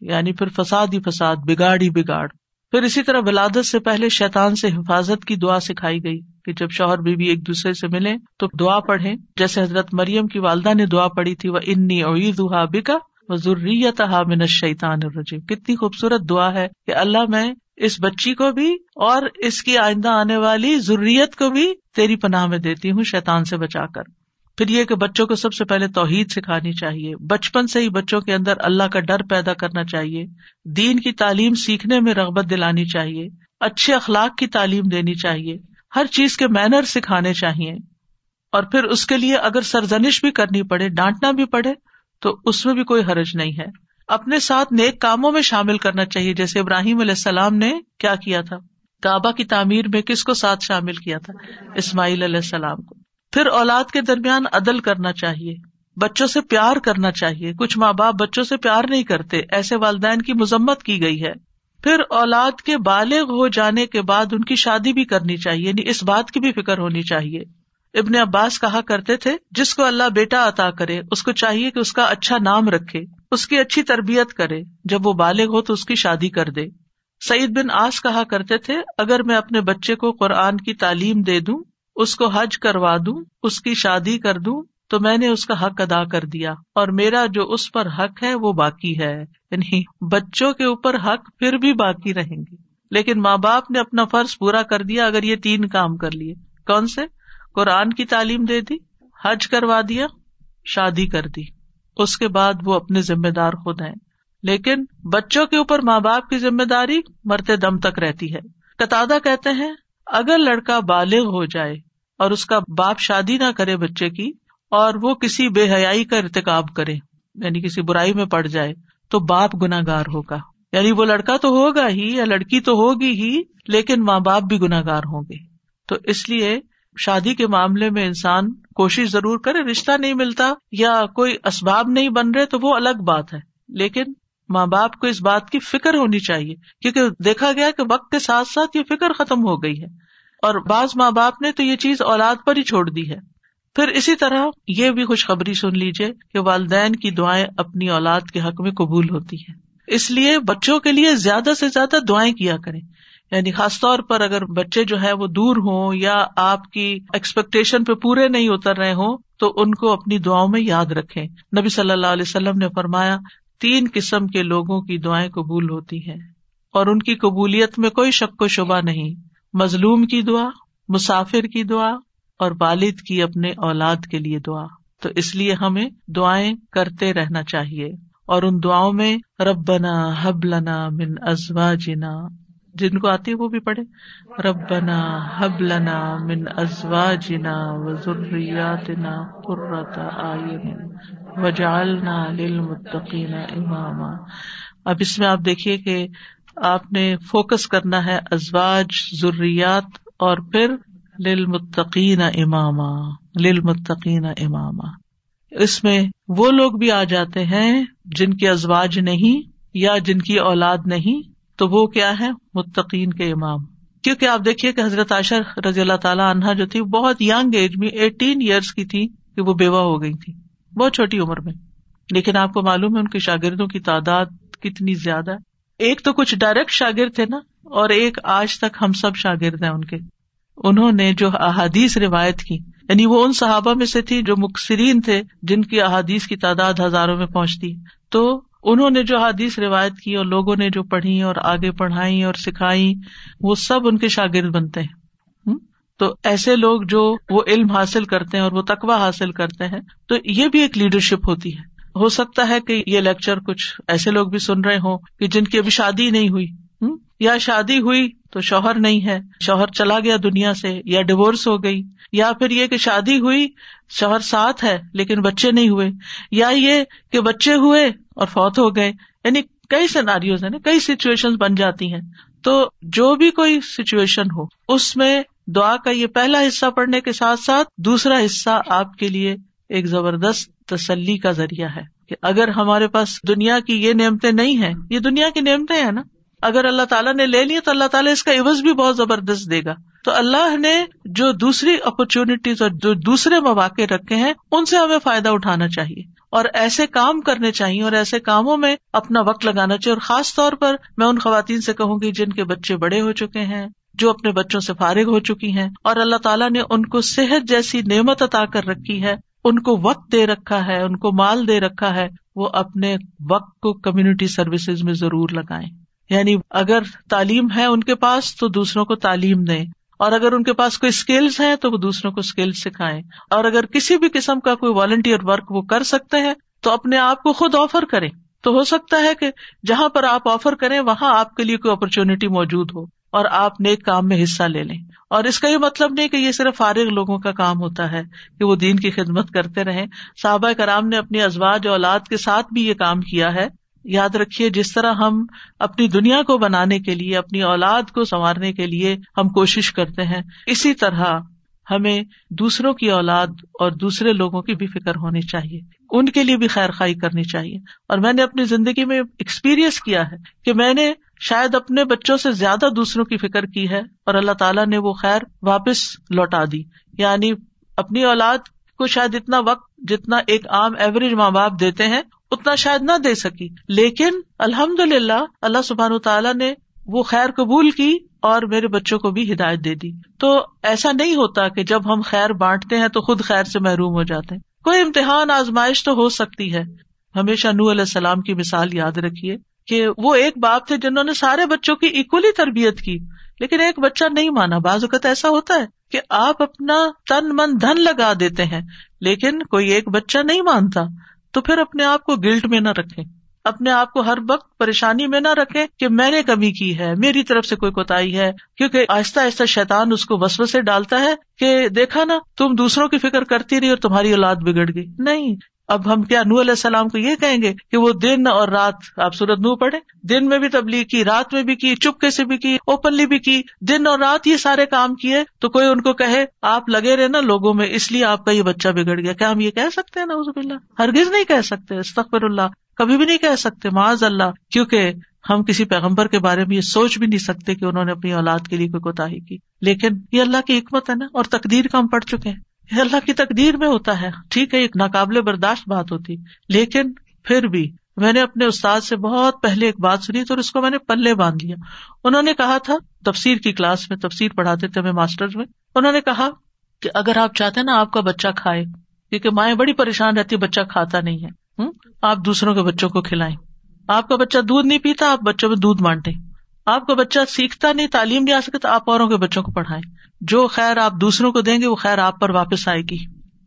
یعنی پھر فساد ہی فساد، بگاڑ ہی بگاڑ۔ پھر اسی طرح ولادت سے پہلے شیطان سے حفاظت کی دعا سکھائی گئی کہ جب شوہر بیوی ایک دوسرے سے ملے تو دعا پڑھے جیسے حضرت مریم کی والدہ نے دعا پڑھی تھی وہ انی اویز بکا ضروریت من شیطان الرجیم کتنی خوبصورت دعا ہے کہ اللہ میں اس بچی کو بھی اور اس کی آئندہ آنے والی ضروریت کو بھی تیری پناہ میں دیتی ہوں شیطان سے بچا کر۔ پھر یہ کہ بچوں کو سب سے پہلے توحید سکھانی چاہیے۔ بچپن سے ہی بچوں کے اندر اللہ کا ڈر پیدا کرنا چاہیے۔ دین کی تعلیم سیکھنے میں رغبت دلانی چاہیے۔ اچھے اخلاق کی تعلیم دینی چاہیے۔ ہر چیز کے مینر سکھانے چاہیے۔ اور پھر اس کے لیے اگر سرزنش بھی کرنی پڑے، ڈانٹنا بھی پڑے تو اس میں بھی کوئی حرج نہیں ہے۔ اپنے ساتھ نیک کاموں میں شامل کرنا چاہیے، جیسے ابراہیم علیہ السلام نے کیا کیا تھا۔ کعبہ کی تعمیر میں کس کو ساتھ شامل کیا تھا؟ اسماعیل علیہ السلام کو۔ پھر اولاد کے درمیان عدل کرنا چاہیے، بچوں سے پیار کرنا چاہیے۔ کچھ ماں باپ بچوں سے پیار نہیں کرتے، ایسے والدین کی مذمت کی گئی ہے۔ پھر اولاد کے بالغ ہو جانے کے بعد ان کی شادی بھی کرنی چاہیے یعنی اس بات کی بھی فکر ہونی چاہیے۔ ابن عباس کہا کرتے تھے، جس کو اللہ بیٹا عطا کرے، اس کو چاہیے کہ اس کا اچھا نام رکھے، اس کی اچھی تربیت کرے، جب وہ بالغ ہو تو اس کی شادی کر دے۔ سعید بن آس کہا کرتے تھے، اگر میں اپنے بچے کو قرآن کی تعلیم دے دوں، اس کو حج کروا دوں، اس کی شادی کر دوں، تو میں نے اس کا حق ادا کر دیا۔ اور میرا جو اس پر حق ہے، وہ باقی ہے۔ یعنی بچوں کے اوپر حق پھر بھی باقی رہیں گے۔ لیکن ماں باپ نے اپنا فرض پورا کر دیا، اگر یہ تین کام کر لیے۔ کون سے؟ قرآن کی تعلیم دے دی، حج کروا دیا، شادی کر دی۔ اس کے بعد وہ اپنے ذمے دار خود ہیں۔ لیکن بچوں کے اوپر ماں باپ کی ذمہ داری مرتے دم تک رہتی ہے۔ قطع کہتے ہیں، اگر لڑکا بالغ ہو جائے اور اس کا باپ شادی نہ کرے بچے کی، اور وہ کسی بے حیائی کا ارتقاب کرے یعنی کسی برائی میں پڑ جائے، تو باپ گناگار ہوگا۔ یعنی وہ لڑکا تو ہوگا ہی یا لڑکی تو ہوگی ہی، لیکن ماں باپ بھی گناگار ہوں گے۔ تو اس لیے شادی کے معاملے میں انسان کوشش ضرور کرے، رشتہ نہیں ملتا یا کوئی اسباب نہیں بن رہے تو وہ الگ بات ہے۔ لیکن ماں باپ کو اس بات کی فکر ہونی چاہیے، کیونکہ دیکھا گیا کہ وقت کے ساتھ ساتھ یہ فکر ختم ہو گئی ہے۔ اور بعض ماں باپ نے تو یہ چیز اولاد پر ہی چھوڑ دی ہے۔ پھر اسی طرح یہ بھی خوشخبری سن لیجیے کہ والدین کی دعائیں اپنی اولاد کے حق میں قبول ہوتی ہے اس لیے بچوں کے لیے زیادہ سے زیادہ دعائیں کیا کریں۔ یعنی خاص طور پر اگر بچے جو ہے وہ دور ہوں یا آپ کی ایکسپیکٹیشن پہ پورے نہیں اتر رہے ہوں، تو ان کو اپنی دعاؤں میں یاد رکھے نبی صلی اللہ علیہ وسلم نے فرمایا، تین قسم کے لوگوں کی دعائیں قبول ہوتی ہیں۔ اور ان کی قبولیت میں کوئی شک و شبہ نہیں۔ مظلوم کی دعا، مسافر کی دعا اور والد کی اپنے اولاد کے لیے دعا۔ تو اس لیے ہمیں دعائیں کرتے رہنا چاہیے۔ اور ان دعاؤں میں ربنا حبلنا من ازوا جنا جن کو آتی ہے وہ بھی پڑھے۔ ربنا حبلنا من ازوا جنا وزریاتنا قرۃ آئین وجعلنا للمتقین اماما۔ اب اس میں آپ دیکھیے کہ آپ نے فوکس کرنا ہے ازواج ضروریات اور پھر للمتقین اماما للمتقین اماما۔ اس میں وہ لوگ بھی آ جاتے ہیں جن کے ازواج نہیں یا جن کی اولاد نہیں۔ تو وہ کیا ہے؟ متقین کے امام۔ کیونکہ آپ دیکھیے کہ حضرت عاشر رضی اللہ تعالیٰ عنہا جو تھی بہت یگ ایج میں ایٹین ایئرس کی تھی کہ وہ بیوہ ہو گئی تھی۔ بہت چھوٹی عمر میں۔ لیکن آپ کو معلوم ہے ان کے شاگردوں کی تعداد کتنی زیادہ ہے۔ ایک تو کچھ ڈائریکٹ شاگرد تھے نا، اور ایک آج تک ہم سب شاگرد ہیں ان کے۔ انہوں نے جو احادیث روایت کی یعنی وہ ان صحابہ میں سے تھی جو مکسرین تھے جن کی احادیث کی تعداد ہزاروں میں پہنچتی۔ تو انہوں نے جو حادیث روایت کی اور لوگوں نے جو پڑھی اور آگے پڑھائی اور سکھائی وہ سب ان کے شاگرد بنتے ہیں۔ تو ایسے لوگ جو وہ علم حاصل کرتے ہیں اور وہ تقوا حاصل کرتے ہیں، تو یہ بھی ایک لیڈرشپ ہوتی ہے۔ ہو سکتا ہے کہ یہ لیکچر کچھ ایسے لوگ بھی سن رہے ہوں کہ جن کی ابھی شادی نہیں ہوئی۔ یا شادی ہوئی تو شوہر نہیں ہے، شوہر چلا گیا دنیا سے، یا ڈیوس ہو گئی، یا پھر یہ کہ شادی ہوئی، شوہر ساتھ ہے لیکن بچے نہیں ہوئے، یا یہ کہ بچے ہوئے اور فوت ہو گئے۔ یعنی کئی سیناریوز ہیں نا کئی سچویشن بن جاتی ہیں۔ تو جو بھی کوئی سچویشن ہو، اس میں دعا کا یہ پہلا حصہ پڑھنے کے ساتھ ساتھ دوسرا حصہ آپ کے لیے ایک زبردست تسلی کا ذریعہ ہے کہ اگر ہمارے پاس دنیا کی یہ نعمتیں نہیں ہیں، یہ دنیا کی نعمتیں ہیں نا۔ اگر اللہ تعالیٰ نے لے لی تو اللہ تعالیٰ اس کا عوض بھی بہت زبردست دے گا۔ تو اللہ نے جو دوسری اپرچونیٹیز اور جو دوسرے مواقع رکھے ہیں، ان سے ہمیں فائدہ اٹھانا چاہیے۔ اور ایسے کام کرنے چاہیے اور ایسے کاموں میں اپنا وقت لگانا چاہیے اور خاص طور پر میں ان خواتین سے کہوں گی جن کے بچے بڑے ہو چکے ہیں، جو اپنے بچوں سے فارغ ہو چکی ہیں اور اللہ تعالیٰ نے ان کو صحت جیسی نعمت عطا کر رکھی ہے، ان کو وقت دے رکھا ہے، ان کو مال دے رکھا ہے، وہ اپنے وقت کو کمیونٹی سروسز میں ضرور لگائیں۔ یعنی اگر تعلیم ہے ان کے پاس تو دوسروں کو تعلیم دیں۔ اور اگر ان کے پاس کوئی اسکلس ہیں تو وہ دوسروں کو اسکلس سکھائیں۔ اور اگر کسی بھی قسم کا کوئی والنٹیئر ورک وہ کر سکتے ہیں تو اپنے آپ کو خود آفر کریں۔ تو ہو سکتا ہے کہ جہاں پر آپ آفر کریں وہاں آپ کے لیے کوئی اپرچونٹی موجود ہو اور آپ نیک کام میں حصہ لے لیں۔ اور اس کا یہ مطلب نہیں کہ یہ صرف فارغ لوگوں کا کام ہوتا ہے کہ وہ دین کی خدمت کرتے رہے صحابہ کرام نے اپنی ازواج اولاد کے ساتھ بھی یہ کام کیا ہے۔ یاد رکھیے، جس طرح ہم اپنی دنیا کو بنانے کے لیے، اپنی اولاد کو سنوارنے کے لیے ہم کوشش کرتے ہیں، اسی طرح ہمیں دوسروں کی اولاد اور دوسرے لوگوں کی بھی فکر ہونی چاہیے، ان کے لیے بھی خیر خائی کرنی چاہیے۔ اور میں نے اپنی زندگی میں ایکسپیرئنس کیا ہے کہ میں نے شاید اپنے بچوں سے زیادہ دوسروں کی فکر کی ہے اور اللہ تعالیٰ نے وہ خیر واپس لوٹا دی۔ یعنی اپنی اولاد کو شاید اتنا وقت، جتنا ایک عام ایوریج ماں باپ دیتے ہیں اتنا شاید نہ دے سکی۔ لیکن الحمد للہ اللہ سبحان تعالیٰ نے وہ خیر قبول کی اور میرے بچوں کو بھی ہدایت دے دی۔ تو ایسا نہیں ہوتا کہ جب ہم خیر بانٹتے ہیں تو خود خیر سے محروم ہو جاتے ہیں۔ کوئی امتحان آزمائش تو ہو سکتی ہے۔ ہمیشہ نو علیہ السلام کی مثال یاد رکھیے کہ وہ ایک باپ تھے جنہوں نے سارے بچوں کی اکولی تربیت کی۔ لیکن ایک بچہ نہیں مانا۔ بعض اوقات ایسا ہوتا ہے کہ آپ اپنا تن من دھن لگا دیتے ہیں، لیکن کوئی ایک بچہ نہیں مانتا۔ تو پھر اپنے آپ کو گلٹ میں نہ رکھے اپنے آپ کو ہر وقت پریشانی میں نہ رکھے کہ میں نے کمی کی ہے، میری طرف سے کوئی کوتا ہے۔ کیونکہ آہستہ آہستہ شیتان اس کو وسو سے ڈالتا ہے کہ دیکھا نا، تم دوسروں کی فکر کرتی رہی اور تمہاری اولاد بگڑ گئی۔ نہیں اب ہم کیا نو علیہ السلام کو یہ کہیں گے کہ وہ دن اور رات، آپ سورت نو پڑھے دن میں بھی تبلیغ کی، رات میں بھی کی، چپکے سے بھی کی اوپنلی بھی کی، دن اور رات یہ سارے کام کیے، تو کوئی ان کو کہے، آپ لگے رہے نا لوگوں میں، اس لیے آپ کا یہ بچہ بگڑ گیا۔ کیا ہم یہ کہہ سکتے ہیں؟ نا اللہ ہرگز نہیں کہہ سکتے استخر اللہ۔ کبھی بھی نہیں کہہ سکتے، معاذ اللہ، کیونکہ ہم کسی پیغمبر کے بارے میں یہ سوچ بھی نہیں سکتے کہ انہوں نے اپنی اولاد کے لیے کوئی کوتا کی۔ لیکن یہ اللہ کی حکمت ہے نا، اور تقدیر کا ہم پڑھ چکے ہیں۔ اللہ کی تقدیر میں ہوتا ہے۔ ٹھیک ہے، ایک ناقابل برداشت بات ہوتی۔ لیکن پھر بھی میں نے اپنے استاد سے بہت پہلے ایک بات سنی تو اس کو میں نے پلے باندھ لیا۔ انہوں نے کہا تھا، تفسیر کی کلاس میں تفسیر پڑھاتے تھے ماسٹر میں۔ انہوں نے کہا کہ اگر آپ چاہتے نا آپ کا بچہ کھائے، کیونکہ مائیں بڑی پریشان رہتی بچہ کھاتا نہیں ہے۔ آپ دوسروں کے بچوں کو کھلائیں۔ آپ کا بچہ دودھ نہیں پیتا، آپ بچوں میں دودھ بانٹے آپ کا بچہ سیکھتا نہیں، تعلیم نہیں آ سکے تو آپ اوروں کے بچوں کو پڑھائیں۔ جو خیر آپ دوسروں کو دیں گے، وہ خیر آپ پر واپس آئے گی۔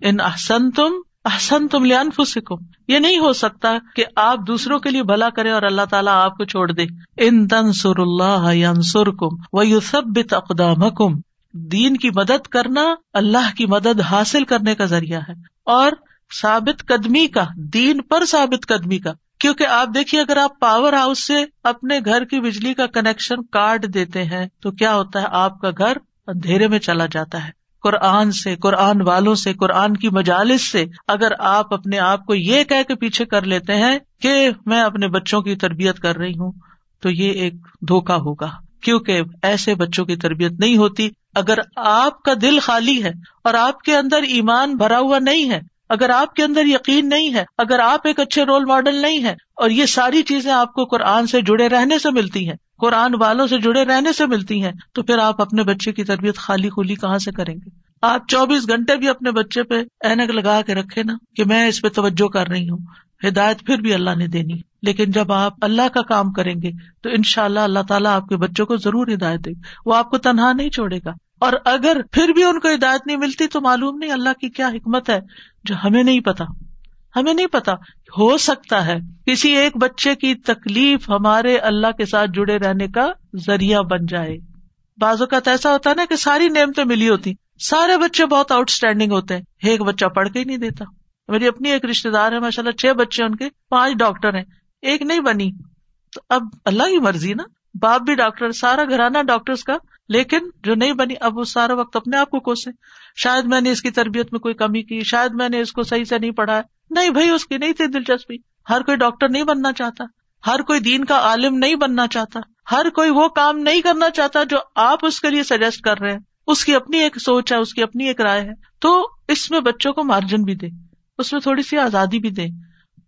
ان احسن تم احسن تم لان فسکم یہ نہیں ہو سکتا کہ آپ دوسروں کے لیے بھلا کرے اور اللہ تعالیٰ آپ کو چھوڑ دے۔ ان تنسر اللہ ینسر کم و یو سب اقدام حکم دین کی مدد کرنا اللہ کی مدد حاصل کرنے کا ذریعہ ہے۔ اور ثابت قدمی کا، دین پر ثابت قدمی کا۔ کیونکہ آپ دیکھیے، اگر آپ پاور ہاؤس سے اپنے گھر کی بجلی کا کنیکشن کاٹ دیتے ہیں، تو کیا ہوتا ہے؟ آپ کا گھر اندھیرے میں چلا جاتا ہے۔ قرآن سے، قرآن والوں سے، قرآن کی مجالس سے اگر آپ اپنے آپ کو یہ کہہ کے پیچھے کر لیتے ہیں کہ میں اپنے بچوں کی تربیت کر رہی ہوں، تو یہ ایک دھوکا ہوگا۔ کیونکہ ایسے بچوں کی تربیت نہیں ہوتی۔ اگر آپ کا دل خالی ہے اور آپ کے اندر ایمان بھرا ہوا نہیں ہے اگر آپ کے اندر یقین نہیں ہے، اگر آپ ایک اچھے رول ماڈل نہیں ہے اور یہ ساری چیزیں آپ کو قرآن سے جڑے رہنے سے ملتی ہیں، قرآن والوں سے جڑے رہنے سے ملتی ہیں، تو پھر آپ اپنے بچے کی تربیت خالی خولی کہاں سے کریں گے؟ آپ چوبیس گھنٹے بھی اپنے بچے پہ اینک لگا کے رکھے نا کہ میں اس پہ توجہ کر رہی ہوں۔ ہدایت پھر بھی اللہ نے دینی۔ لیکن جب آپ اللہ کا کام کریں گے، تو ان شاء اللہ اللہ تعالیٰ آپ کے بچوں کو ضرور ہدایت دے وہ آپ کو تنہا نہیں چھوڑے گا۔ اور اگر پھر بھی ان کو ہدایت نہیں ملتی تو معلوم نہیں اللہ کی کیا حکمت ہے، جو ہمیں نہیں پتا۔ ہمیں نہیں پتا ہو سکتا ہے کسی ایک بچے کی تکلیف ہمارے اللہ کے ساتھ جڑے رہنے کا ذریعہ بن جائے۔ بعض اوقات ایسا ہوتا ہے نا کہ ساری نعمتیں ملی ہوتی۔ سارے بچے بہت آؤٹ اسٹینڈنگ ہوتے ہیں۔ ایک بچہ پڑھ کے ہی نہیں دیتا۔ میری اپنی ایک رشتے دار ہے ماشاء اللہ چھ بچے ان کے، پانچ ڈاکٹر ہیں۔ ایک نہیں بنی۔ تو اب اللہ کی مرضی نا۔ باپ بھی ڈاکٹر سارا گھرانا ڈاکٹر کا، لیکن جو نہیں بنی، اب وہ سارا وقت اپنے آپ کو کوسے۔ شاید میں نے اس کی تربیت میں کوئی کمی کی، شاید میں نے اس کو صحیح سے نہیں پڑھا۔ نہیں بھائی، اس کی نہیں تھی دلچسپی۔ ہر کوئی ڈاکٹر نہیں بننا چاہتا۔ ہر کوئی دین کا عالم نہیں بننا چاہتا۔ ہر کوئی وہ کام نہیں کرنا چاہتا جو آپ اس کے لیے سجیسٹ کر رہے ہیں۔ اس کی اپنی ایک سوچ ہے، اس کی اپنی ایک رائے ہے۔ تو اس میں بچوں کو مارجن بھی دے اس میں تھوڑی سی آزادی بھی دے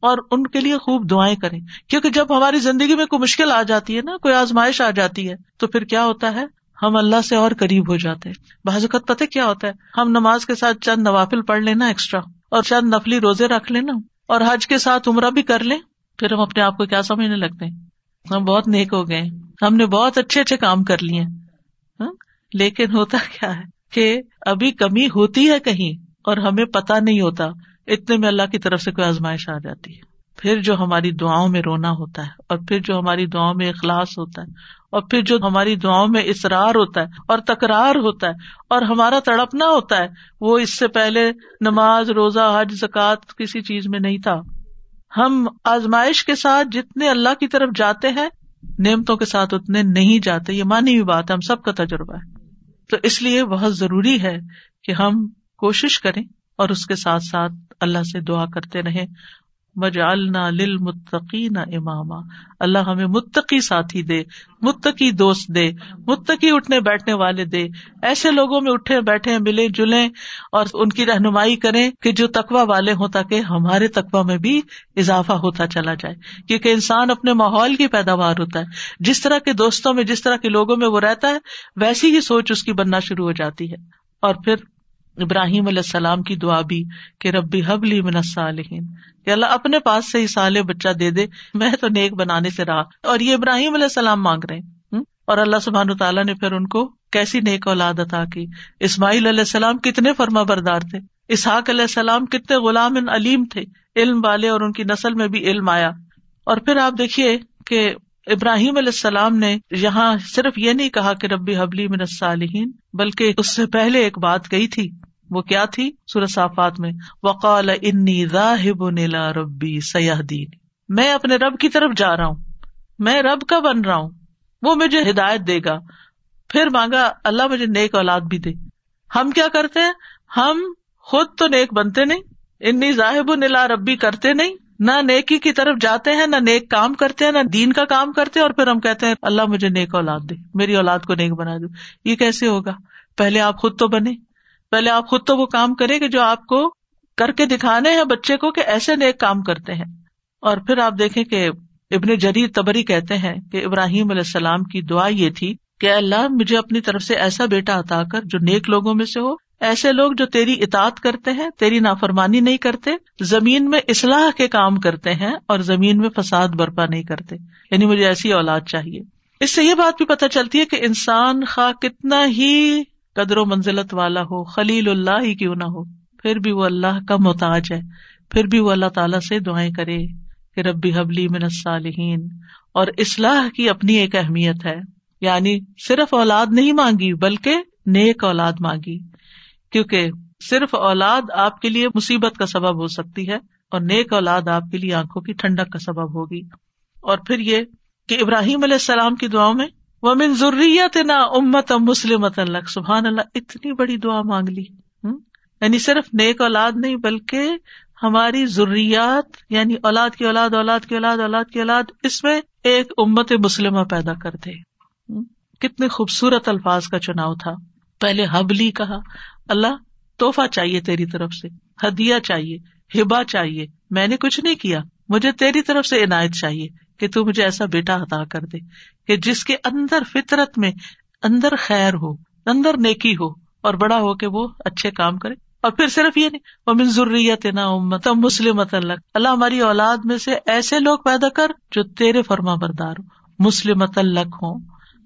اور ان کے لیے خوب دعائیں کریں۔ کیونکہ جب ہماری زندگی میں کوئی مشکل آ جاتی ہے نا، کوئی آزمائش آ جاتی ہے، تو پھر کیا ہوتا ہے؟ ہم اللہ سے اور قریب ہو جاتے ہیں۔ بعض اوقات پتہ کیا ہوتا ہے؟ ہم نماز کے ساتھ چند نوافل پڑھ لینا ایکسٹرا اور چند نفلی روزے رکھ لینا، اور حج کے ساتھ عمرہ بھی کر لیں، پھر ہم اپنے آپ کو کیا سمجھنے لگتے ہیں؟ ہم بہت نیک ہو گئے ہم نے بہت اچھے اچھے کام کر لیے ہاں؟ لیکن ہوتا کیا ہے کہ ابھی کمی ہوتی ہے کہیں، اور ہمیں پتا نہیں ہوتا۔ اتنے میں اللہ کی طرف سے کوئی آزمائش آ جاتی ہے۔ پھر جو ہماری دعاؤں میں رونا ہوتا ہے اور پھر جو ہماری دعاؤں میں اخلاص ہوتا ہے اور پھر جو ہماری دعاؤں میں اصرار ہوتا ہے اور تکرار ہوتا ہے اور ہمارا تڑپنا ہوتا ہے، وہ اس سے پہلے نماز، روزہ، حج زکات کسی چیز میں نہیں تھا۔ ہم آزمائش کے ساتھ جتنے اللہ کی طرف جاتے ہیں، نعمتوں کے ساتھ اتنے نہیں جاتے۔ یہ مانی ہوئی بات ہے، ہم سب کا تجربہ ہے۔ تو اس لیے بہت ضروری ہے کہ ہم کوشش کریں۔ اور اس کے ساتھ ساتھ اللہ سے دعا کرتے رہیں مجالنا لل متقین اماما اللہ ہمیں متقی ساتھی دے، متقی دوست دے، متقی اٹھنے بیٹھنے والے دے۔ ایسے لوگوں میں اٹھے، بیٹھے، ملے، جلیں اور ان کی رہنمائی کریں کہ جو تقوا والے ہوں تاکہ ہمارے تقوا میں بھی اضافہ ہوتا چلا جائے۔ کیونکہ انسان اپنے ماحول کی پیداوار ہوتا ہے۔ جس طرح کے دوستوں میں، جس طرح کے لوگوں میں وہ رہتا ہے، ویسی ہی سوچ اس کی بننا شروع ہو جاتی ہے۔ اور پھر ابراہیم علیہ السلام کی دعا بھی کہ ربی حبلی من الصالحین۔ کہ اللہ اپنے پاس سے ہی سال بچہ دے دے، میں تو نیک بنانے سے رہا۔ اور یہ ابراہیم علیہ السلام مانگ رہے اور اللہ سبحان تعالیٰ نے پھر ان کو کیسی نیک اولاد عطا کی۔ اسماعیل علیہ السلام کتنے فرما بردار تھے۔ اسحاق علیہ السلام کتنے غلام علیم تھے۔ علم والے اور ان کی نسل میں بھی علم آیا۔ اور پھر آپ دیکھیے کہ ابراہیم علیہ السلام نے یہاں صرف یہ نہیں کہا کہ ربی حبلی من الصالحین، بلکہ اس سے پہلے ایک بات کہی تھی۔ وہ کیا تھی؟ صافات میں، وقال انی راہب نیلا ربی سیاح دین میں اپنے رب کی طرف جا رہا ہوں۔ میں رب کا بن رہا ہوں۔ وہ مجھے ہدایت دے گا۔ پھر مانگا، اللہ مجھے نیک اولاد بھی دے۔ ہم کیا کرتے ہیں؟ ہم خود تو نیک بنتے نہیں، انی ذاہب نیلا ربی کرتے نہیں۔ نہ نیکی کی طرف جاتے ہیں، نہ نیک کام کرتے ہیں، نہ دین کا کام کرتے اور پھر ہم کہتے ہیں، اللہ مجھے نیک اولاد دے، میری اولاد کو نیک بنا دو یہ کیسے ہوگا؟ پہلے آپ خود تو بنے۔ پہلے آپ خود تو وہ کام کرے کہ جو آپ کو کر کے دکھانے ہیں بچے کو کہ ایسے نیک کام کرتے ہیں۔ اور پھر آپ دیکھیں کہ ابن جریر تبری کہتے ہیں کہ ابراہیم علیہ السلام کی دعا یہ تھی کہ اللہ مجھے اپنی طرف سے ایسا بیٹا عطا کر جو نیک لوگوں میں سے ہو ایسے لوگ جو تیری اطاعت کرتے ہیں، تیری نافرمانی نہیں کرتے، زمین میں اصلاح کے کام کرتے ہیں اور زمین میں فساد برپا نہیں کرتے۔ یعنی مجھے ایسی اولاد چاہیے۔ اس سے یہ بات بھی پتہ چلتی ہے کہ انسان خواہ کتنا ہی قدر و منزلت والا ہو، خلیل اللہ ہی کیوں نہ ہو، پھر بھی وہ اللہ کا محتاج ہے۔ پھر بھی وہ اللہ تعالیٰ سے دعائیں کرے کہ ربی حبلی من الصالحین۔ اور اصلاح کی اپنی ایک اہمیت ہے۔ یعنی صرف اولاد نہیں مانگی، بلکہ نیک اولاد مانگی۔ کیونکہ صرف اولاد آپ کے لیے مصیبت کا سبب ہو سکتی ہے اور نیک اولاد آپ کے لیے آنکھوں کی ٹھنڈک کا سبب ہوگی۔ اور پھر یہ کہ ابراہیم علیہ السلام کی دعاؤں میں وہ من ضروریت نہ امت مسلم سبحان اللہ، اتنی بڑی دعا مانگ لی۔ یعنی صرف نیک اولاد نہیں، بلکہ ہماری ضروریات یعنی اولاد کی اولاد اولاد کی اولاد اولاد کی اولاد، اس میں ایک امت مسلم پیدا کر دے۔ کتنے خوبصورت الفاظ کا چناؤ تھا۔ پہلے حبلی کہا اللہ توحفہ چاہیے تیری طرف سے، ہدیہ چاہیے ہبا چاہیے، میں نے کچھ نہیں کیا، مجھے تیری طرف سے عنایت چاہیے کہ تو مجھے ایسا بیٹا عطا کر دے کہ جس کے اندر فطرت میں اندر خیر ہو، اندر نیکی ہو اور بڑا ہو کے وہ اچھے کام کرے۔ اور پھر صرف یہ نہیں وہ منظوریت نا امت مسلم اللہ ہماری اولاد میں سے ایسے لوگ پیدا کر جو تیرے فرما بردار ہو مسلم ہوں۔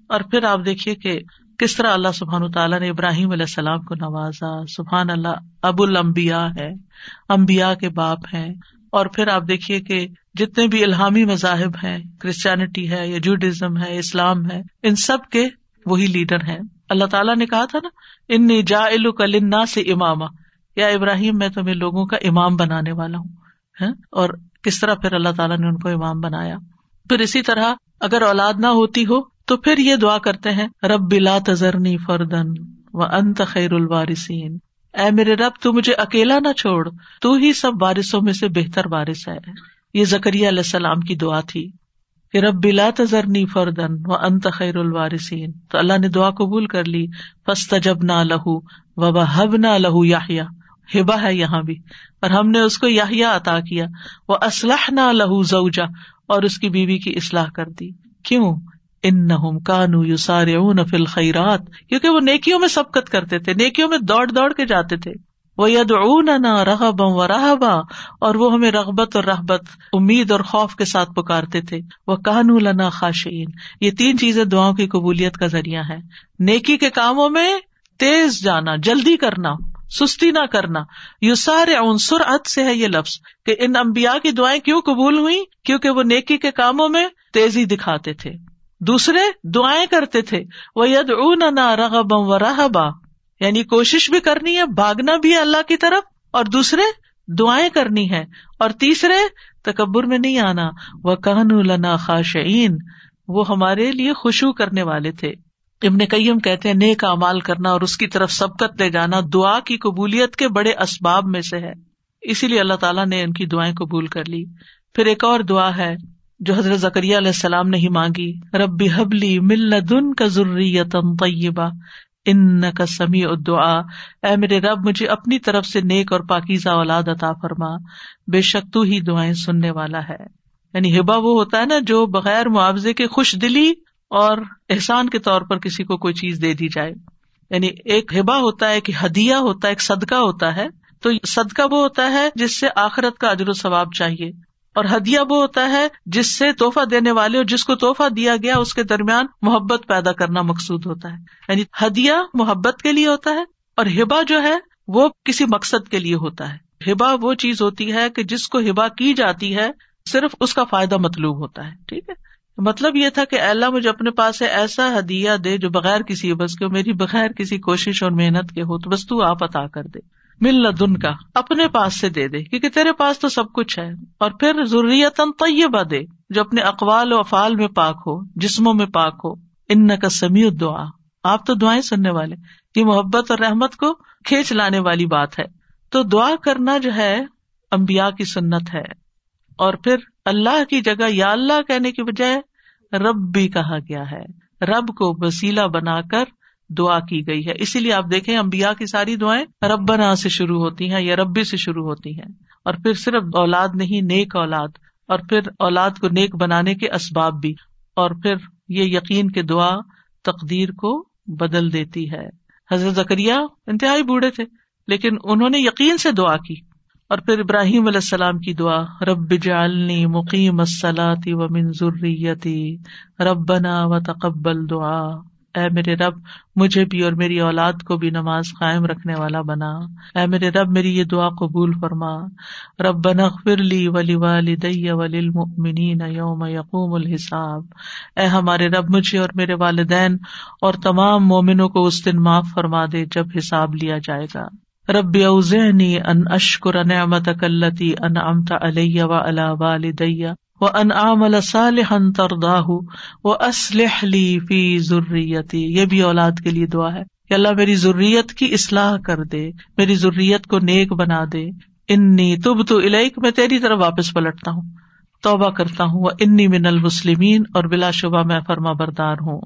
اور پھر آپ دیکھیے کہ کس طرح اللہ سبحان تعالیٰ نے ابراہیم علیہ السلام کو نوازا؟ سبحان اللہ، ابو المبیا ہے امبیا کے باپ ہیں۔ اور پھر آپ دیکھیے کہ جتنے بھی الحامی مذاہب ہیں کرسچینٹی ہے، یا جوڈیزم ہے اسلام ہے، ان سب کے وہی لیڈر ہیں۔ اللہ تعالیٰ نے کہا تھا نا ان جا النا سے امام یا ابراہیم، میں تمہیں لوگوں کا امام بنانے والا ہوں۔ ہاں؟ اور کس طرح پھر اللہ تعالیٰ نے ان کو امام بنایا؟ پھر اسی طرح اگر اولاد نہ ہوتی ہو تو پھر یہ دعا کرتے ہیں، رب بلا تذرنی فردن و انت خیر الوارثین۔ اے میرے رب، تو مجھے اکیلا نہ چھوڑ، تو ہی سب بارشوں میں سے بہتر بارش ہے۔ یہ زکری علیہ السلام کی دعا تھی کہ رب بلا تذرنی فردن و انت خیر الوارثین۔ تو اللہ نے دعا قبول کر لی فسط جب نہ لہو و حب نہ لہو یا ہبا ہے یہاں بھی۔ اور ہم نے اس کو یاہیا عطا کیا۔ وہ اسلح نہ لہو زوجا اور اس کی بیوی کی اصلاح کر دی۔ کیوں؟ ان نہ کانو یو سارے فل خیرات کیونکہ وہ نیکیوں میں سبکت کرتے تھے، نیکیوں میں دوڑ دوڑ کے جاتے تھے۔ وہ ید اون رغب و رحبا اور وہ ہمیں رغبت اور رحبت، امید اور خوف کے ساتھ پکارتے تھے۔ وہ کانو لنا خاشین یہ تین چیزیں دعاؤں کی قبولیت کا ذریعہ ہے نیکی کے کاموں میں تیز جانا، جلدی کرنا، سستی نہ کرنا۔ یو سارے عنصر ات سے ہے یہ لفظ، کہ ان امبیا کی دعائیں کیوں قبول ہوئی کیونکہ وہ نیکی کے کاموں میں تیزی دکھاتے تھے۔ دوسرے دعائیں کرتے تھے۔ وہ ید اون رغبم و رحبا یعنی کوشش بھی کرنی ہے، بھاگنا بھی اللہ کی طرف۔ اور دوسرے دعائیں کرنی ہے اور تیسرے، تکبر میں نہیں آنا۔ وہ کہن لنا خاشعین وہ ہمارے لیے خوشبو کرنے والے تھے۔ ابن کئیم کہتے ہیں، نیک امال کرنا اور اس کی طرف سبقت لے جانا دعا کی قبولیت کے بڑے اسباب میں سے ہے۔ اسی لیے اللہ تعالیٰ نے ان کی دعائیں قبول کر لی۔ پھر ایک اور دعا ہے۔ جو حضرت زکریہ علیہ السلام نے ہی مانگی ربی حبلی مل دن کا ضروری طیبہ ان کا سمی دعا اے میرے رب، مجھے اپنی طرف سے نیک اور پاکیزہ اولاد عطا فرما، بے شک تو ہی دعائیں سننے والا ہے۔ یعنی ہبا وہ ہوتا ہے نا جو بغیر معاوضے کے خوش دلی اور احسان کے طور پر کسی کو کوئی چیز دے دی جائے۔ یعنی ایک ہبا ہوتا ہے کہ ہدیہ ہوتا ہے، ایک صدقہ ہوتا ہے۔ تو صدقہ وہ ہوتا ہے جس سے آخرت کا اجر و ثواب چاہیے۔ اور ہدیہ وہ ہوتا ہے جس سے توحفہ دینے والے اور جس کو توحفہ دیا گیا اس کے درمیان محبت پیدا کرنا مقصود ہوتا ہے۔ یعنی ہدیہ محبت کے لیے ہوتا ہے اور ہبا جو ہے وہ کسی مقصد کے لیے ہوتا ہے۔ ہبا وہ چیز ہوتی ہے کہ جس کو ہبا کی جاتی ہے صرف اس کا فائدہ مطلوب ہوتا ہے، ٹھیک ہے؟ مطلب یہ تھا کہ اللہ مجھے اپنے پاس سے ایسا ہدیہ دے جو بغیر کسی بس کے میری بغیر کسی کوشش اور محنت کے ہو، تو بس تو آپ عطا کر دے۔ مل دن کا اپنے پاس سے دے دے، کیونکہ تیرے پاس تو سب کچھ ہے۔ اور پھر ضروریت طیبہ دے، جو اپنے اقوال و افعال میں پاک ہو، جسموں میں پاک ہو۔ ان کا سمیع دعا آپ تو دعائیں سننے والے، یہ محبت اور رحمت کو کھینچ لانے والی بات ہے۔ تو دعا کرنا جو ہے امبیا کی سنت ہے۔ اور پھر اللہ کی جگہ یا اللہ کہنے کی بجائے رب بھی کہا گیا ہے۔ رب کو وسیلہ بنا کر دعا کی گئی ہے۔ اسی لیے آپ دیکھیں امبیا کی ساری دعائیں رب بنا سے شروع ہوتی ہیں یا ربی سے شروع ہوتی ہیں۔ اور پھر صرف اولاد نہیں، نیک اولاد۔ اور پھر اولاد کو نیک بنانے کے اسباب بھی۔ اور پھر یہ یقین کے دعا تقدیر کو بدل دیتی ہے۔ حضرت زکریہ انتہائی بوڑھے تھے، لیکن انہوں نے یقین سے دعا کی۔ اور پھر ابراہیم علیہ السلام کی دعا، رب جالنی مقیم السلاتی و منظوریتی رب بنا و تقبل دعا۔ اے میرے رب، مجھے بھی اور میری اولاد کو بھی نماز قائم رکھنے والا بنا۔ اے میرے رب، میری یہ دعا قبول فرما۔ رب بنا فرلی ولی والی دئی یوم یقوم الحساب۔ اے ہمارے رب، مجھے اور میرے والدین اور تمام مومنوں کو اس دن معاف فرما دے جب حساب لیا جائے گا۔ رب اوزعنی ان اشکر نعمتک اللتی انعمت علی و علی والدی۔ و ان اعمل لی فی ذریتی یہ بھی اولاد کے لیے دعا ہے کہ اللہ میری ضروریت کی اصلاح کر دے، میری ضروریت کو نیک بنا دے۔ انی تب تو الیک میں تیری طرف واپس پلٹتا ہوں۔ توبہ کرتا ہوں۔ وہ انی من المسلمین، اور بلا شبہ میں فرما بردار ہوں۔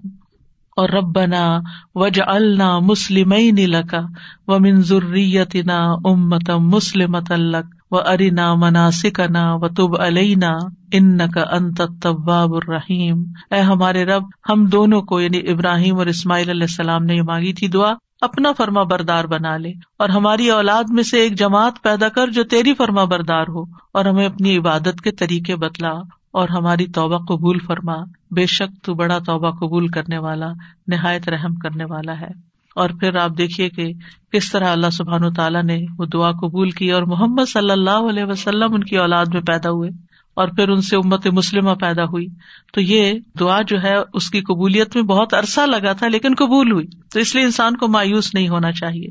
اور ربنا وج النا مسلم لکا و منظوریتنا امتم مسلمت الک و ارینا مناسکنا و تب علینا ان کا انت طباب الرحیم اے ہمارے رب، ہم دونوں کو یعنی ابراہیم اور اسماعیل علیہ السلام نے یہ مانگی تھی، دعا اپنا فرما بردار بنا لے۔ اور ہماری اولاد میں سے ایک جماعت پیدا کر جو تیری فرما بردار ہو، اور ہمیں اپنی عبادت کے طریقے بتلا اور ہماری توبہ قبول فرما۔ بے شک تو بڑا توبہ قبول کرنے والا، نہایت رحم کرنے والا ہے۔ اور پھر آپ دیکھیے کہ کس طرح اللہ سبحان و تعالیٰ نے وہ دعا قبول کی اور محمد صلی اللہ علیہ وسلم ان کی اولاد میں پیدا ہوئے اور پھر ان سے امت مسلمہ پیدا ہوئی۔ تو یہ دعا جو ہے اس کی قبولیت میں بہت عرصہ لگا تھا لیکن قبول ہوئی۔ تو اس لیے انسان کو مایوس نہیں ہونا چاہیے۔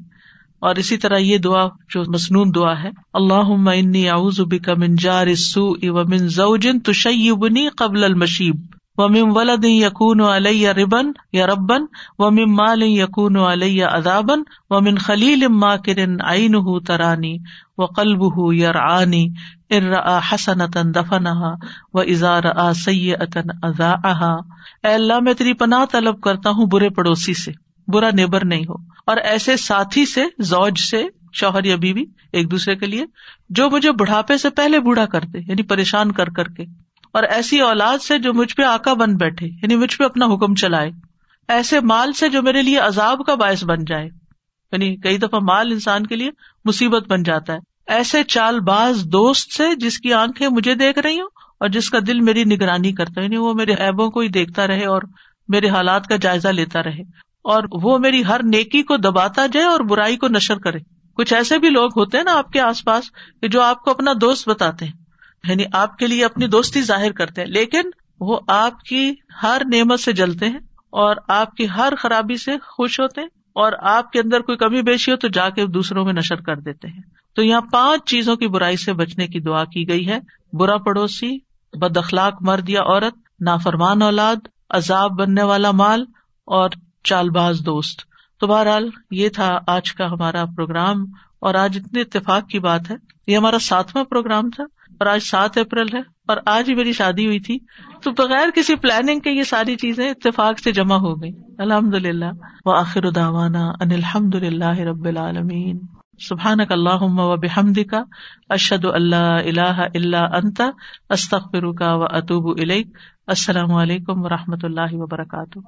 اور اسی طرح یہ دعا جو مصنون دعا ہے اللہ اعوذ بک من جار السوء ومن زوج تشیبنی قبل المشیب۔ ومن ولد یقون علیہ ربن یا ربن ومن مال یقون علیہ ادابن ومن خلیل ما کرن ماکر عینہ ترانی و قلب وقلبہ یرعانی ارآ حسنتا دفنہا و ازار آ سیئتا اذاعہا اے اللہ، میں تیری پناہ طلب کرتا ہوں برے پڑوسی سے، برا نیبر نہیں ہو۔ اور ایسے ساتھی سے، زوج سے، شوہر یا بیوی، ایک دوسرے کے لیے، جو مجھے بڑھاپے سے پہلے بوڑھا کر دے یعنی پریشان کر کر کے۔ اور ایسی اولاد سے جو مجھ پہ آکا بن بیٹھے یعنی مجھ پہ اپنا حکم چلائے۔ ایسے مال سے جو میرے لیے عذاب کا باعث بن جائے۔ یعنی کئی دفعہ مال انسان کے لیے مصیبت بن جاتا ہے۔ ایسے چال باز دوست سے جس کی آنکھیں مجھے دیکھ رہی ہوں اور جس کا دل میری نگرانی کرتا ہے یعنی وہ میرے ایبوں کو ہی دیکھتا رہے اور میرے حالات کا جائزہ لیتا رہے۔ اور وہ میری ہر نیکی کو دباتا جائے اور برائی کو نشر کرے۔ کچھ ایسے بھی لوگ ہوتے ہیں نا آپ کے آس پاس کہ جو آپ کو اپنا دوست بتاتے ہیں۔ یعنی آپ کے لیے اپنی دوستی ظاہر کرتے ہیں، لیکن وہ آپ کی ہر نعمت سے جلتے ہیں اور آپ کی ہر خرابی سے خوش ہوتے ہیں اور آپ کے اندر کوئی کمی بیشی ہو تو جا کے دوسروں میں نشر کر دیتے ہیں۔ تو یہاں پانچ چیزوں کی برائی سے بچنے کی دعا کی گئی ہے۔ برا پڑوسی، بد اخلاق مرد یا عورت، نافرمان اولاد، عذاب بننے والا مال اور چال باز دوست۔ تو بہرحال یہ تھا آج کا ہمارا پروگرام اور آج اتنے اتفاق کی بات ہے۔ یہ ہمارا ساتواں پروگرام تھا۔ اور آج سات اپریل ہے، اور آج ہی میری شادی ہوئی تھی۔ تو بغیر کسی پلاننگ کے یہ ساری چیزیں اتفاق سے جمع ہو گئی الحمد للہ و آخر اداوانا ان الحمد للہ رب العالمین۔ سبحان اللہ و بحمد کا اشد اللہ اللہ اللہ انتا استخر کا و اطوب السلام علیکم و رحمۃ اللہ وبرکاتہ۔